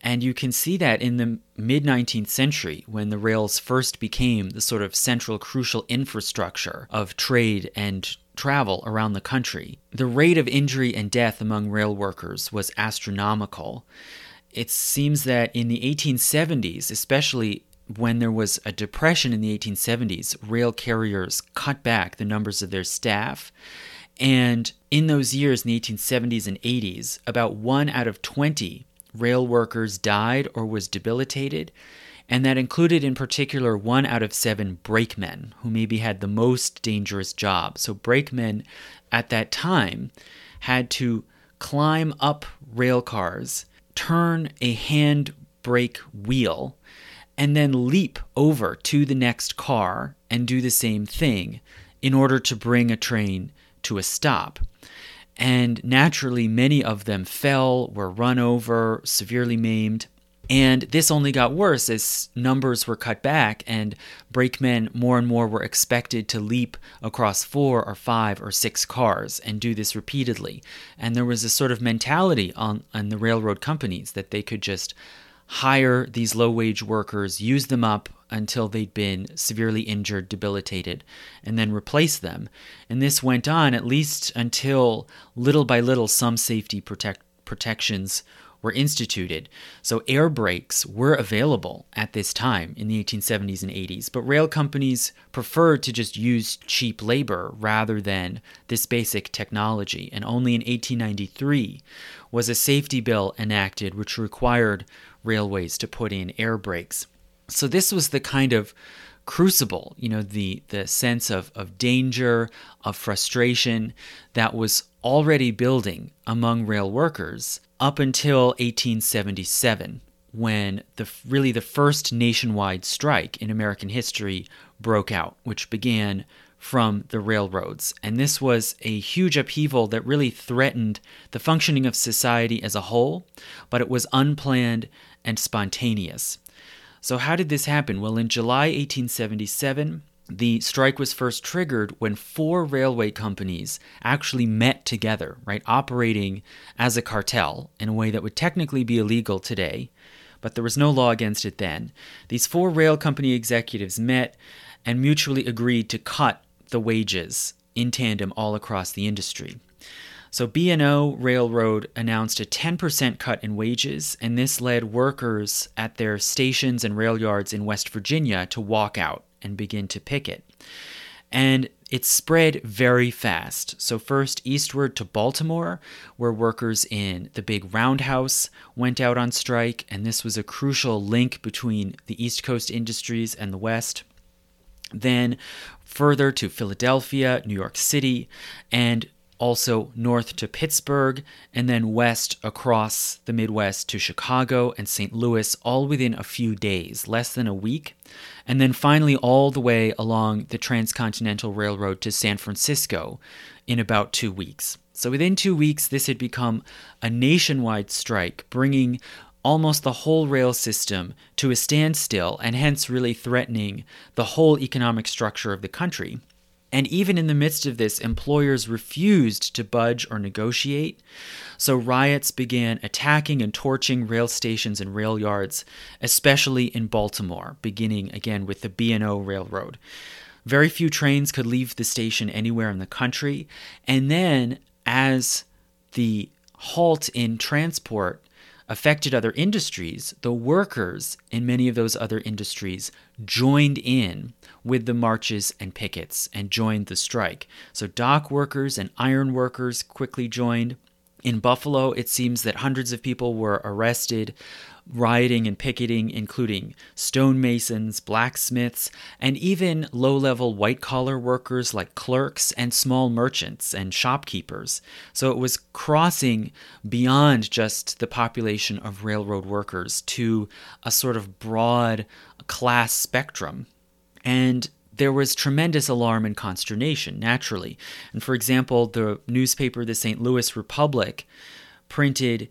And you can see that in the mid 19th century when the rails first became the sort of central crucial infrastructure of trade and travel around the country. The rate of injury and death among rail workers was astronomical it seems that in the 1870s, especially when there was a depression in the 1870s, rail carriers cut back the numbers of their staff. And in those years, in the 1870s and 80s, about one out of 20 rail workers died or was debilitated. And that included, in particular, one out of seven brakemen, who maybe had the most dangerous job. So, brakemen at that time had to climb up rail cars turn a hand brake wheel and then leap over to the next car and do the same thing in order to bring a train to a stop. And naturally, many of them fell, were run over, severely maimed. And this only got worse as numbers were cut back, and brakemen more and more were expected to leap across four or five or six cars and do this repeatedly. And there was a sort of mentality on, on the railroad companies that they could just hire these low wage workers, use them up until they'd been severely injured, debilitated, and then replace them. And this went on at least until little by little some safety protect, protections were instituted. So air brakes were available at this time in the 1870s and 80s, but rail companies preferred to just use cheap labor rather than this basic technology. And only in 1893 was a safety bill enacted which required railways to put in air brakes. So this was the kind of crucible, you know, the the sense of, of danger, of frustration that was already building among rail workers up until 1877 when the really the first nationwide strike in American history broke out, which began from the railroads. And this was a huge upheaval that really threatened the functioning of society as a whole, but it was unplanned and spontaneous. So, how did this happen? Well, in July 1877, the strike was first triggered when four railway companies actually met together, right, operating as a cartel in a way that would technically be illegal today, but there was no law against it then. These four rail company executives met and mutually agreed to cut the wages in tandem all across the industry. So B&O Railroad announced a 10% cut in wages, and this led workers at their stations and rail yards in West Virginia to walk out and begin to pick it. And it spread very fast. So, first eastward to Baltimore, where workers in the big roundhouse went out on strike, and this was a crucial link between the East Coast industries and the West. Then further to Philadelphia, New York City, and also north to Pittsburgh, and then west across the Midwest to Chicago and St. Louis, all within a few days, less than a week. And then finally, all the way along the Transcontinental Railroad to San Francisco in about two weeks. So within two weeks, this had become a nationwide strike, bringing almost the whole rail system to a standstill and hence really threatening the whole economic structure of the country. And even in the midst of this, employers refused to budge or negotiate. So riots began attacking and torching rail stations and rail yards, especially in Baltimore, beginning again with the B&O Railroad. Very few trains could leave the station anywhere in the country. And then, as the halt in transport affected other industries, the workers in many of those other industries joined in with the marches and pickets and joined the strike. So dock workers and iron workers quickly joined. In Buffalo, it seems that hundreds of people were arrested rioting and picketing, including stonemasons, blacksmiths, and even low level white collar workers like clerks and small merchants and shopkeepers. So it was crossing beyond just the population of railroad workers to a sort of broad class spectrum. And there was tremendous alarm and consternation, naturally. And for example, the newspaper, the St. Louis Republic, printed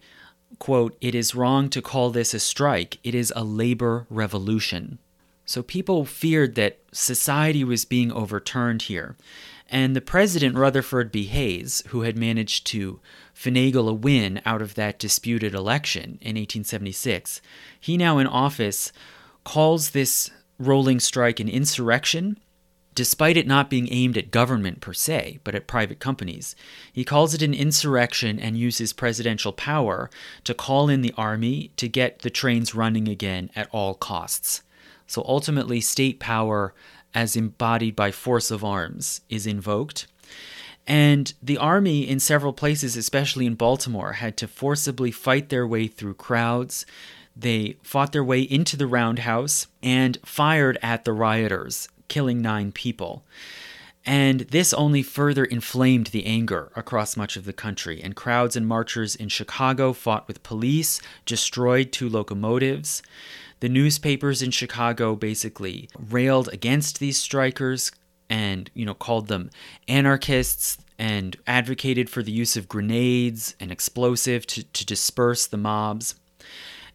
quote, it is wrong to call this a strike, it is a labor revolution. So people feared that society was being overturned here. And the president, Rutherford B. Hayes, who had managed to finagle a win out of that disputed election in 1876, he now in office calls this rolling strike an insurrection despite it not being aimed at government per se, but at private companies. He calls it an insurrection and uses presidential power to call in the army to get the trains running again at all costs. So ultimately, state power, as embodied by force of arms, is invoked. And the army, in several places, especially in Baltimore, had to forcibly fight their way through crowds. They fought their way into the roundhouse and fired at the rioters killing nine people. And this only further inflamed the anger across much of the country, and crowds and marchers in Chicago fought with police, destroyed two locomotives. The newspapers in Chicago basically railed against these strikers and, you know, called them anarchists and advocated for the use of grenades and explosive to, to disperse the mobs.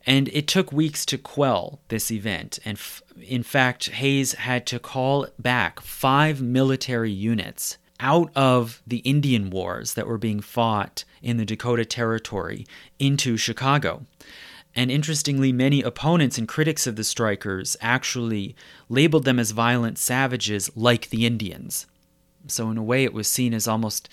And it took weeks to quell this event. And f- in fact, Hayes had to call back five military units out of the Indian wars that were being fought in the Dakota Territory into Chicago. And interestingly, many opponents and critics of the strikers actually labeled them as violent savages like the Indians. So, in a way, it was seen as almost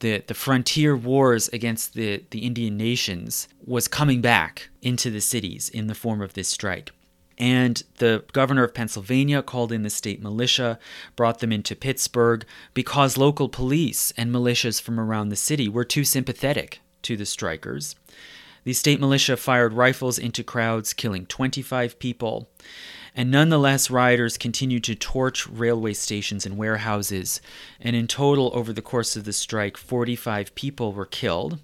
the, the frontier wars against the, the Indian nations was coming back into the cities in the form of this strike. And the governor of Pennsylvania called in the state militia, brought them into Pittsburgh because local police and militias from around the city were too sympathetic to the strikers. The state militia fired rifles into crowds, killing 25 people. And nonetheless, rioters continued to torch railway stations and warehouses, and in total, over the course of the strike, 45 people were killed.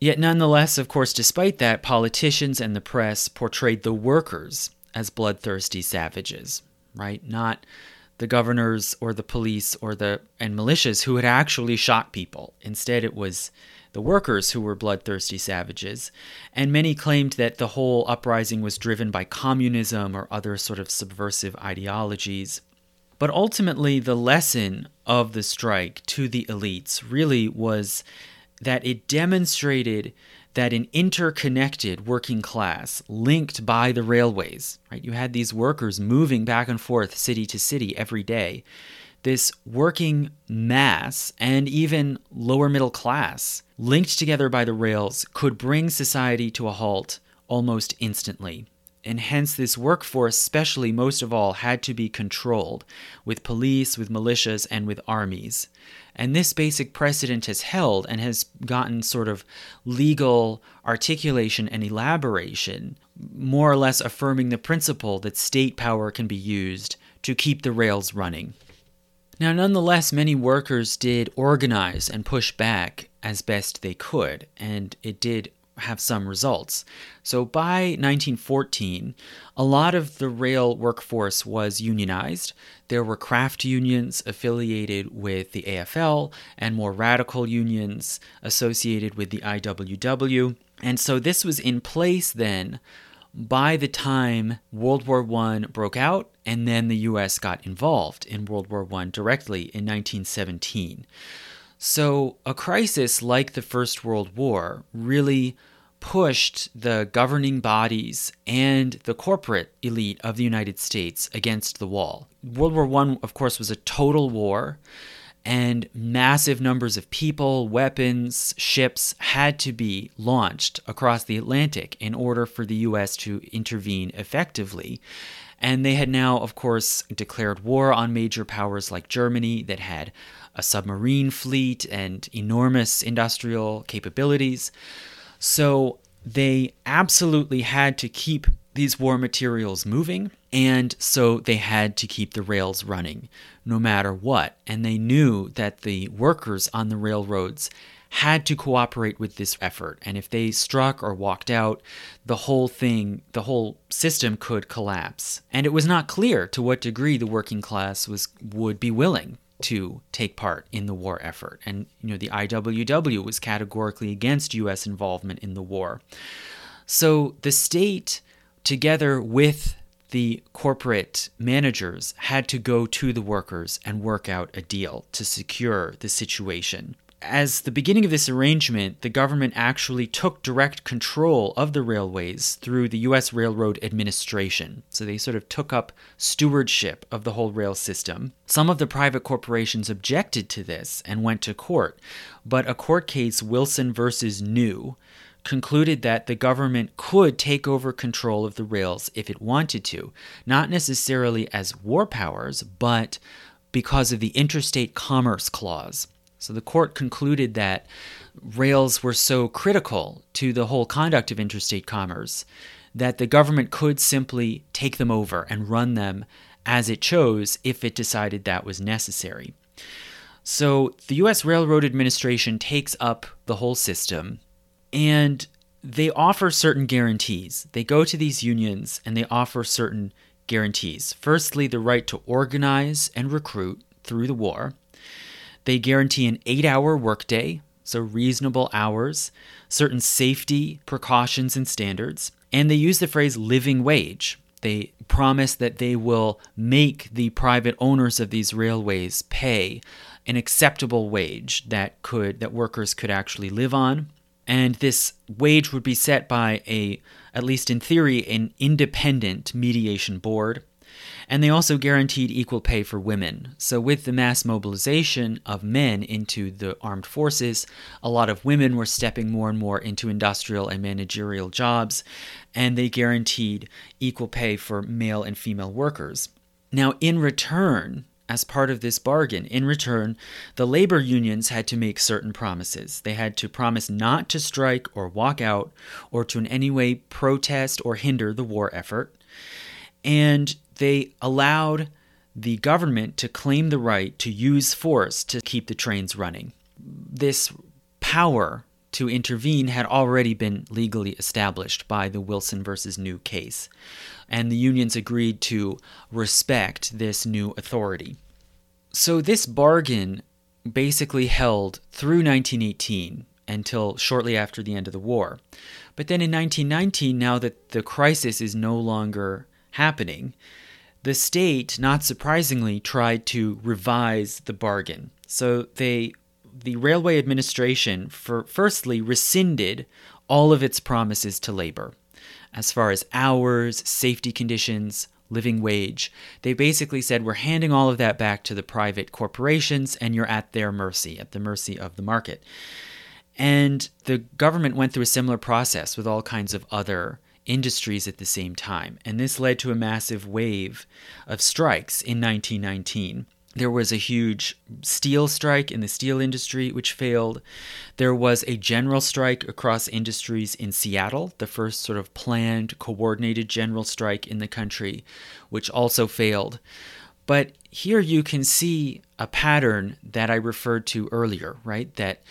Yet, nonetheless, of course, despite that, politicians and the press portrayed the workers as bloodthirsty savages, right? Not the governors or the police or the and militias who had actually shot people. Instead, it was the workers who were bloodthirsty savages, and many claimed that the whole uprising was driven by communism or other sort of subversive ideologies. But ultimately, the lesson of the strike to the elites really was that it demonstrated that an interconnected working class linked by the railways, right? You had these workers moving back and forth city to city every day this working mass and even lower middle class, linked together by the rails, could bring society to a halt almost instantly. and hence this workforce, especially most of all, had to be controlled with police, with militias, and with armies. And this basic precedent has held and has gotten sort of legal articulation and elaboration, more or less affirming the principle that state power can be used to keep the rails running. Now, nonetheless, many workers did organize and push back as best they could, and it did have some results. So by 1914, a lot of the rail workforce was unionized. There were craft unions affiliated with the AFL and more radical unions associated with the IWW. And so this was in place then by the time World War I broke out and then the US got involved in World War I directly in 1917. So, a crisis like the First World War really pushed the governing bodies and the corporate elite of the United States against the wall. World War I, of course, was a total war, and massive numbers of people, weapons, ships had to be launched across the Atlantic in order for the US to intervene effectively. And they had now, of course, declared war on major powers like Germany that had a submarine fleet and enormous industrial capabilities. So they absolutely had to keep these war materials moving, and so they had to keep the rails running no matter what. And they knew that the workers on the railroads had to cooperate with this effort. And if they struck or walked out, the whole thing, the whole system could collapse. And it was not clear to what degree the working class was would be willing to take part in the war effort. And you know, the IWW was categorically against US involvement in the war. So the state together with the corporate managers had to go to the workers and work out a deal to secure the situation as the beginning of this arrangement, the government actually took direct control of the railways through the U.S. Railroad Administration. So they sort of took up stewardship of the whole rail system. Some of the private corporations objected to this and went to court, but a court case, Wilson versus New, concluded that the government could take over control of the rails if it wanted to, not necessarily as war powers, but because of the Interstate Commerce Clause. So the court concluded that rails were so critical to the whole conduct of interstate commerce that the government could simply take them over and run them as it chose if it decided that was necessary. So the US Railroad Administration takes up the whole system and they offer certain guarantees. They go to these unions and they offer certain guarantees. Firstly, the right to organize and recruit through the war. They guarantee an eight hour workday, so reasonable hours, certain safety precautions and standards, and they use the phrase living wage. They promise that they will make the private owners of these railways pay an acceptable wage that could that workers could actually live on and this wage would be set by a at least in theory an independent mediation board and they also guaranteed equal pay for women. So, with the mass mobilization of men into the armed forces, a lot of women were stepping more and more into industrial and managerial jobs, and they guaranteed equal pay for male and female workers. Now, in return, as part of this bargain, in return, the labor unions had to make certain promises. They had to promise not to strike or walk out or to in any way protest or hinder the war effort. And they allowed the government to claim the right to use force to keep the trains running. This power to intervene had already been legally established by the Wilson versus New case, and the unions agreed to respect this new authority. So, this bargain basically held through 1918 until shortly after the end of the war. But then in 1919, now that the crisis is no longer happening, the state, not surprisingly, tried to revise the bargain. So they the railway administration for firstly rescinded all of its promises to labor as far as hours, safety conditions, living wage. They basically said we're handing all of that back to the private corporations and you're at their mercy, at the mercy of the market. And the government went through a similar process with all kinds of other industries at the same time. And this led to a massive wave of strikes in 1919. There was a huge steel strike in the steel industry, which failed. There was a general strike across industries in Seattle, the first sort of planned, coordinated general strike in the country, which also failed. But here you can see a pattern that I referred to earlier, right? That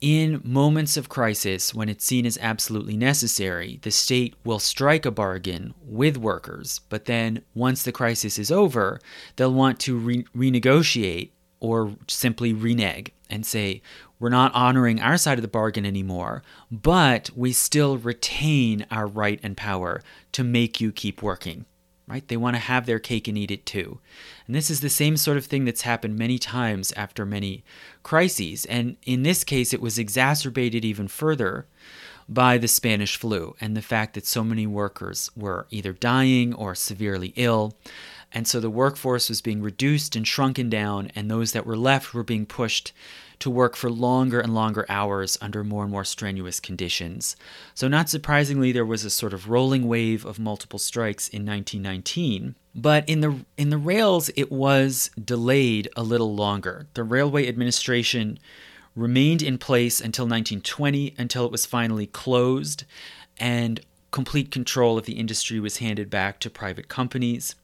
in moments of crisis, when it's seen as absolutely necessary, the state will strike a bargain with workers, but then once the crisis is over, they'll want to re- renegotiate or simply renege and say, we're not honoring our side of the bargain anymore, but we still retain our right and power to make you keep working right? They want to have their cake and eat it too. And this is the same sort of thing that's happened many times after many crises. And in this case, it was exacerbated even further by the Spanish flu and the fact that so many workers were either dying or severely ill. And so the workforce was being reduced and shrunken down, and those that were left were being pushed to work for longer and longer hours under more and more strenuous conditions. So, not surprisingly, there was a sort of rolling wave of multiple strikes in 1919. But in the in the rails, it was delayed a little longer. The railway administration remained in place until 1920, until it was finally closed, and complete control of the industry was handed back to private companies.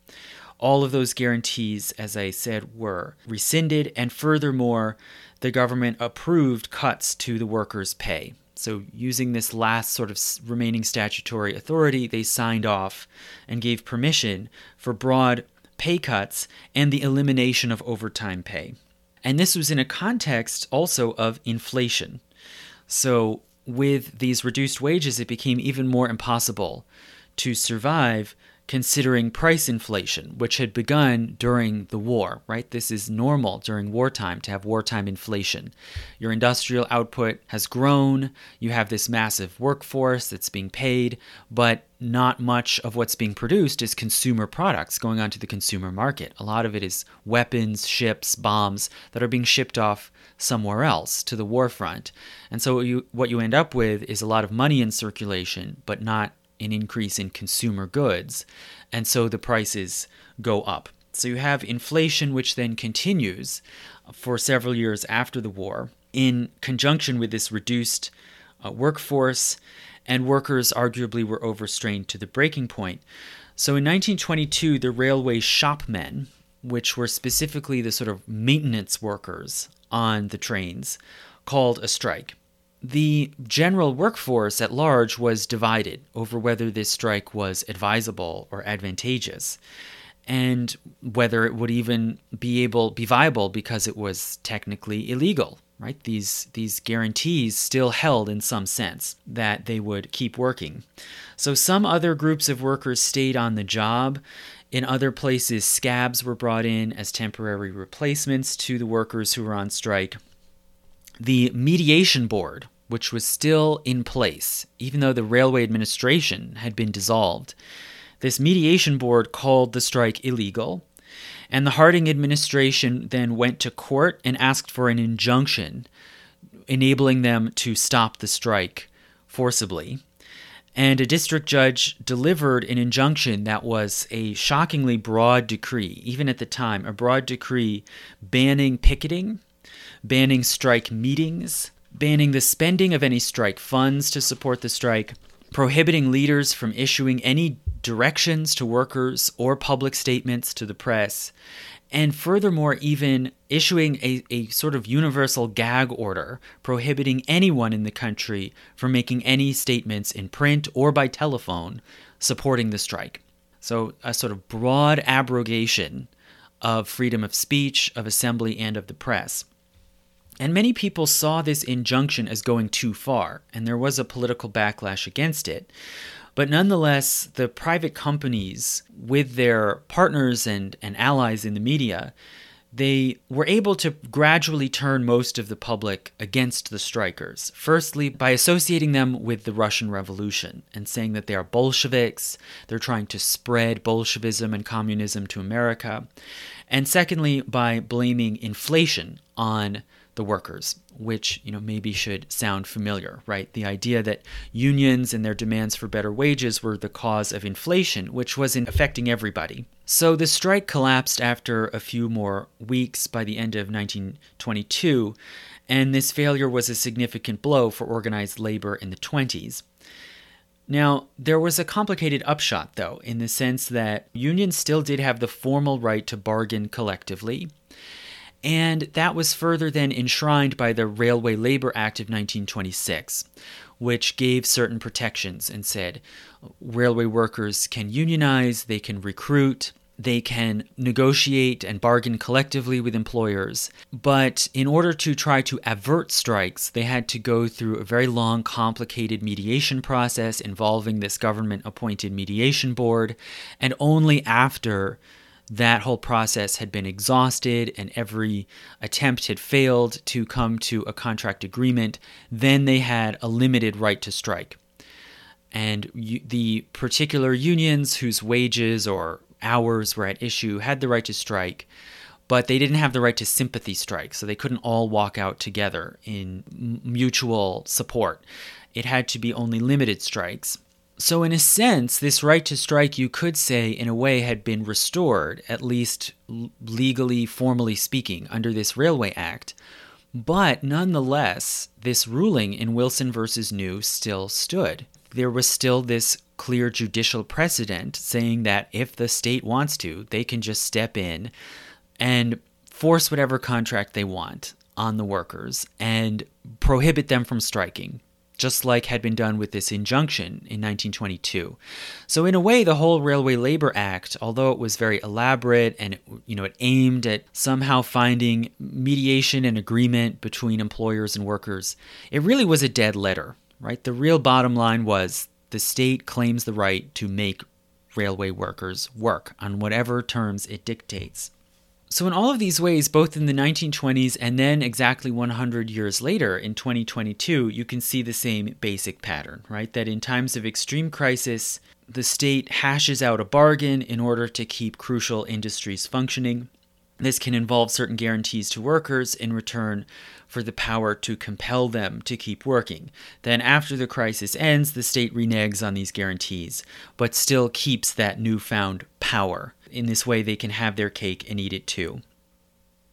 All of those guarantees, as I said, were rescinded, and furthermore, the government approved cuts to the workers' pay. So, using this last sort of remaining statutory authority, they signed off and gave permission for broad pay cuts and the elimination of overtime pay. And this was in a context also of inflation. So, with these reduced wages, it became even more impossible to survive considering price inflation, which had begun during the war, right? This is normal during wartime to have wartime inflation. Your industrial output has grown, you have this massive workforce that's being paid, but not much of what's being produced is consumer products going onto the consumer market. A lot of it is weapons, ships, bombs that are being shipped off somewhere else to the war front. And so what you, what you end up with is a lot of money in circulation, but not an increase in consumer goods, and so the prices go up. So you have inflation, which then continues for several years after the war, in conjunction with this reduced uh, workforce, and workers arguably were overstrained to the breaking point. So in 1922, the railway shopmen, which were specifically the sort of maintenance workers on the trains, called a strike the general workforce at large was divided over whether this strike was advisable or advantageous and whether it would even be able be viable because it was technically illegal right? These these guarantees still held in some sense that they would keep working. So some other groups of workers stayed on the job. In other places scabs were brought in as temporary replacements to the workers who were on strike the mediation board, which was still in place, even though the railway administration had been dissolved, this mediation board called the strike illegal. And the Harding administration then went to court and asked for an injunction enabling them to stop the strike forcibly. And a district judge delivered an injunction that was a shockingly broad decree, even at the time, a broad decree banning picketing banning strike meetings, banning the spending of any strike funds to support the strike, prohibiting leaders from issuing any directions to workers or public statements to the press, and furthermore, even issuing a, a sort of universal gag order prohibiting anyone in the country from making any statements in print or by telephone supporting the strike. So, a sort of broad abrogation of freedom of speech, of assembly, and of the press. And many people saw this injunction as going too far, and there was a political backlash against it. But nonetheless, the private companies, with their partners and, and allies in the media, they were able to gradually turn most of the public against the strikers. Firstly, by associating them with the Russian Revolution and saying that they are Bolsheviks, they're trying to spread Bolshevism and communism to America. And secondly, by blaming inflation on the workers, which, you know, maybe should sound familiar, right? The idea that unions and their demands for better wages were the cause of inflation, which was affecting everybody. So the strike collapsed after a few more weeks by the end of 1922, and this failure was a significant blow for organized labor in the 20s. Now, there was a complicated upshot, though, in the sense that unions still did have the formal right to bargain collectively, and that was further then enshrined by the Railway Labor Act of 1926, which gave certain protections and said railway workers can unionize, they can recruit, they can negotiate and bargain collectively with employers. But in order to try to avert strikes, they had to go through a very long, complicated mediation process involving this government appointed mediation board. And only after that whole process had been exhausted and every attempt had failed to come to a contract agreement, then they had a limited right to strike. And the particular unions whose wages or hours were at issue had the right to strike, but they didn't have the right to sympathy strike, so they couldn't all walk out together in mutual support. It had to be only limited strikes. So, in a sense, this right to strike, you could say, in a way, had been restored, at least legally, formally speaking, under this Railway Act. But nonetheless, this ruling in Wilson versus New still stood. There was still this clear judicial precedent saying that if the state wants to, they can just step in and force whatever contract they want on the workers and prohibit them from striking just like had been done with this injunction in 1922. So in a way the whole Railway Labor Act, although it was very elaborate and it, you know it aimed at somehow finding mediation and agreement between employers and workers, it really was a dead letter, right? The real bottom line was the state claims the right to make railway workers work on whatever terms it dictates. So, in all of these ways, both in the 1920s and then exactly 100 years later in 2022, you can see the same basic pattern, right? That in times of extreme crisis, the state hashes out a bargain in order to keep crucial industries functioning. This can involve certain guarantees to workers in return for the power to compel them to keep working. Then, after the crisis ends, the state reneges on these guarantees, but still keeps that newfound power. In this way, they can have their cake and eat it too.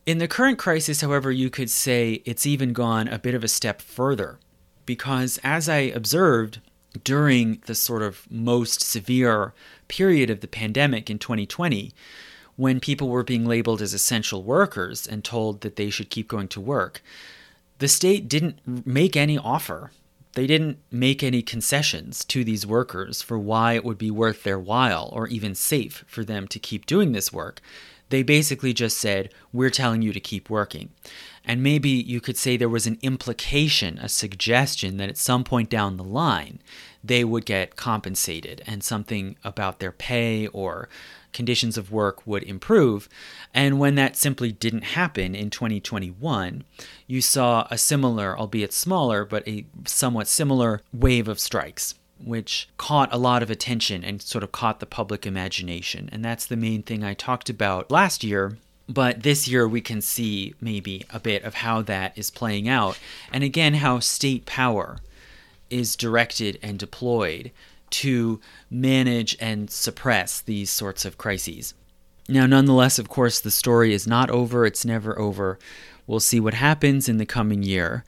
In the current crisis, however, you could say it's even gone a bit of a step further, because as I observed during the sort of most severe period of the pandemic in 2020, when people were being labeled as essential workers and told that they should keep going to work, the state didn't make any offer. They didn't make any concessions to these workers for why it would be worth their while or even safe for them to keep doing this work. They basically just said, We're telling you to keep working. And maybe you could say there was an implication, a suggestion that at some point down the line, they would get compensated and something about their pay or conditions of work would improve. And when that simply didn't happen in 2021, you saw a similar, albeit smaller, but a somewhat similar wave of strikes. Which caught a lot of attention and sort of caught the public imagination. And that's the main thing I talked about last year but this year we can see maybe a bit of how that is playing out and again how state power is directed and deployed to manage and suppress these sorts of crises. Now, nonetheless, of course, the story is not over, it's never over. We'll see what happens in the coming year.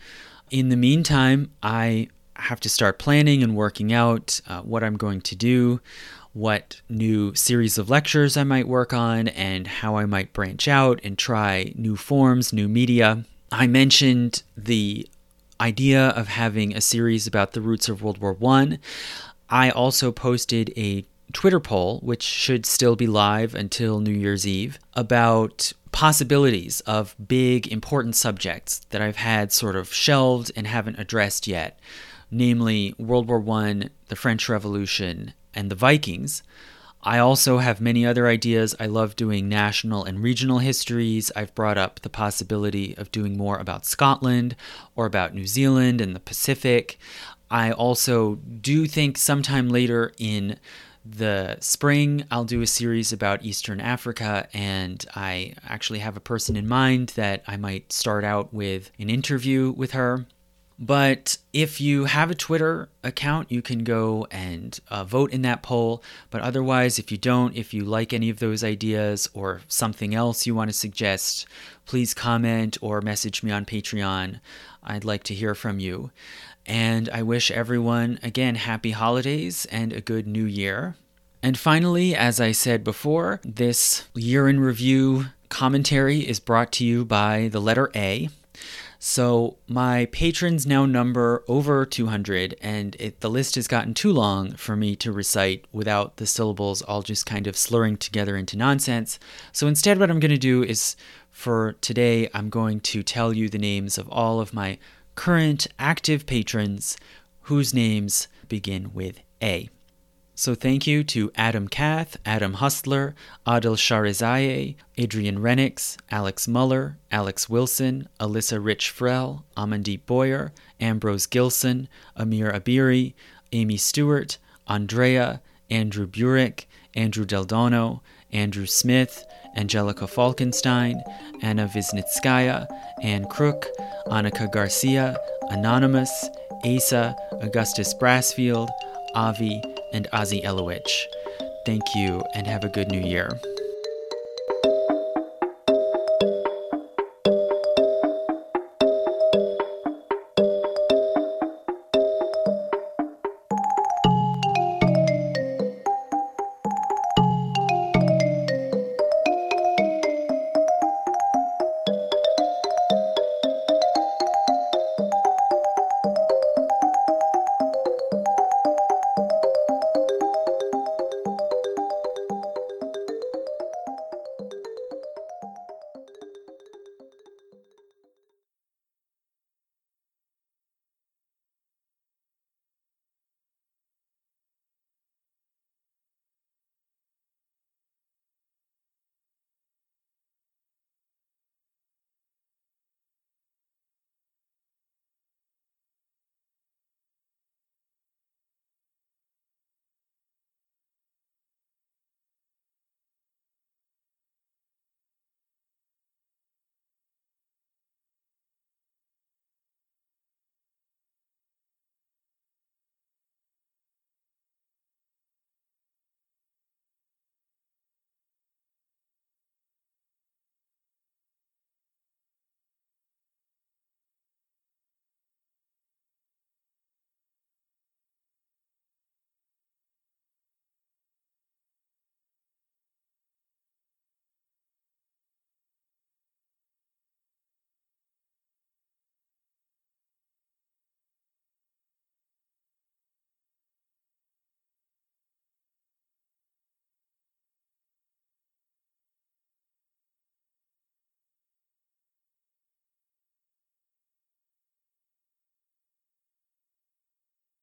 In the meantime, I have to start planning and working out uh, what I'm going to do, what new series of lectures I might work on, and how I might branch out and try new forms, new media. I mentioned the idea of having a series about the roots of World War I. I also posted a Twitter poll, which should still be live until New Year's Eve, about possibilities of big, important subjects that I've had sort of shelved and haven't addressed yet, namely World War I, the French Revolution, and the Vikings. I also have many other ideas. I love doing national and regional histories. I've brought up the possibility of doing more about Scotland or about New Zealand and the Pacific. I also do think sometime later in the spring, I'll do a series about Eastern Africa, and I actually have a person in mind that I might start out with an interview with her. But if you have a Twitter account, you can go and uh, vote in that poll. But otherwise, if you don't, if you like any of those ideas or something else you want to suggest, please comment or message me on Patreon. I'd like to hear from you. And I wish everyone, again, happy holidays and a good new year. And finally, as I said before, this year in review commentary is brought to you by the letter A. So my patrons now number over 200, and it, the list has gotten too long for me to recite without the syllables all just kind of slurring together into nonsense. So instead, what I'm going to do is for today, I'm going to tell you the names of all of my current active patrons whose names begin with A. So thank you to Adam Kath, Adam Hustler, Adil Shahrezaye, Adrian Renix, Alex Muller, Alex Wilson, Alyssa Rich Frell, Amandeep Boyer, Ambrose Gilson, Amir Abiri, Amy Stewart, Andrea, Andrew Burek, Andrew Deldono, Andrew Smith, Angelica Falkenstein, Anna Visnitskaya, Anne Crook, Annika Garcia, Anonymous, Asa, Augustus Brassfield, Avi, and Ozzy Elowich. Thank you and have a good new year.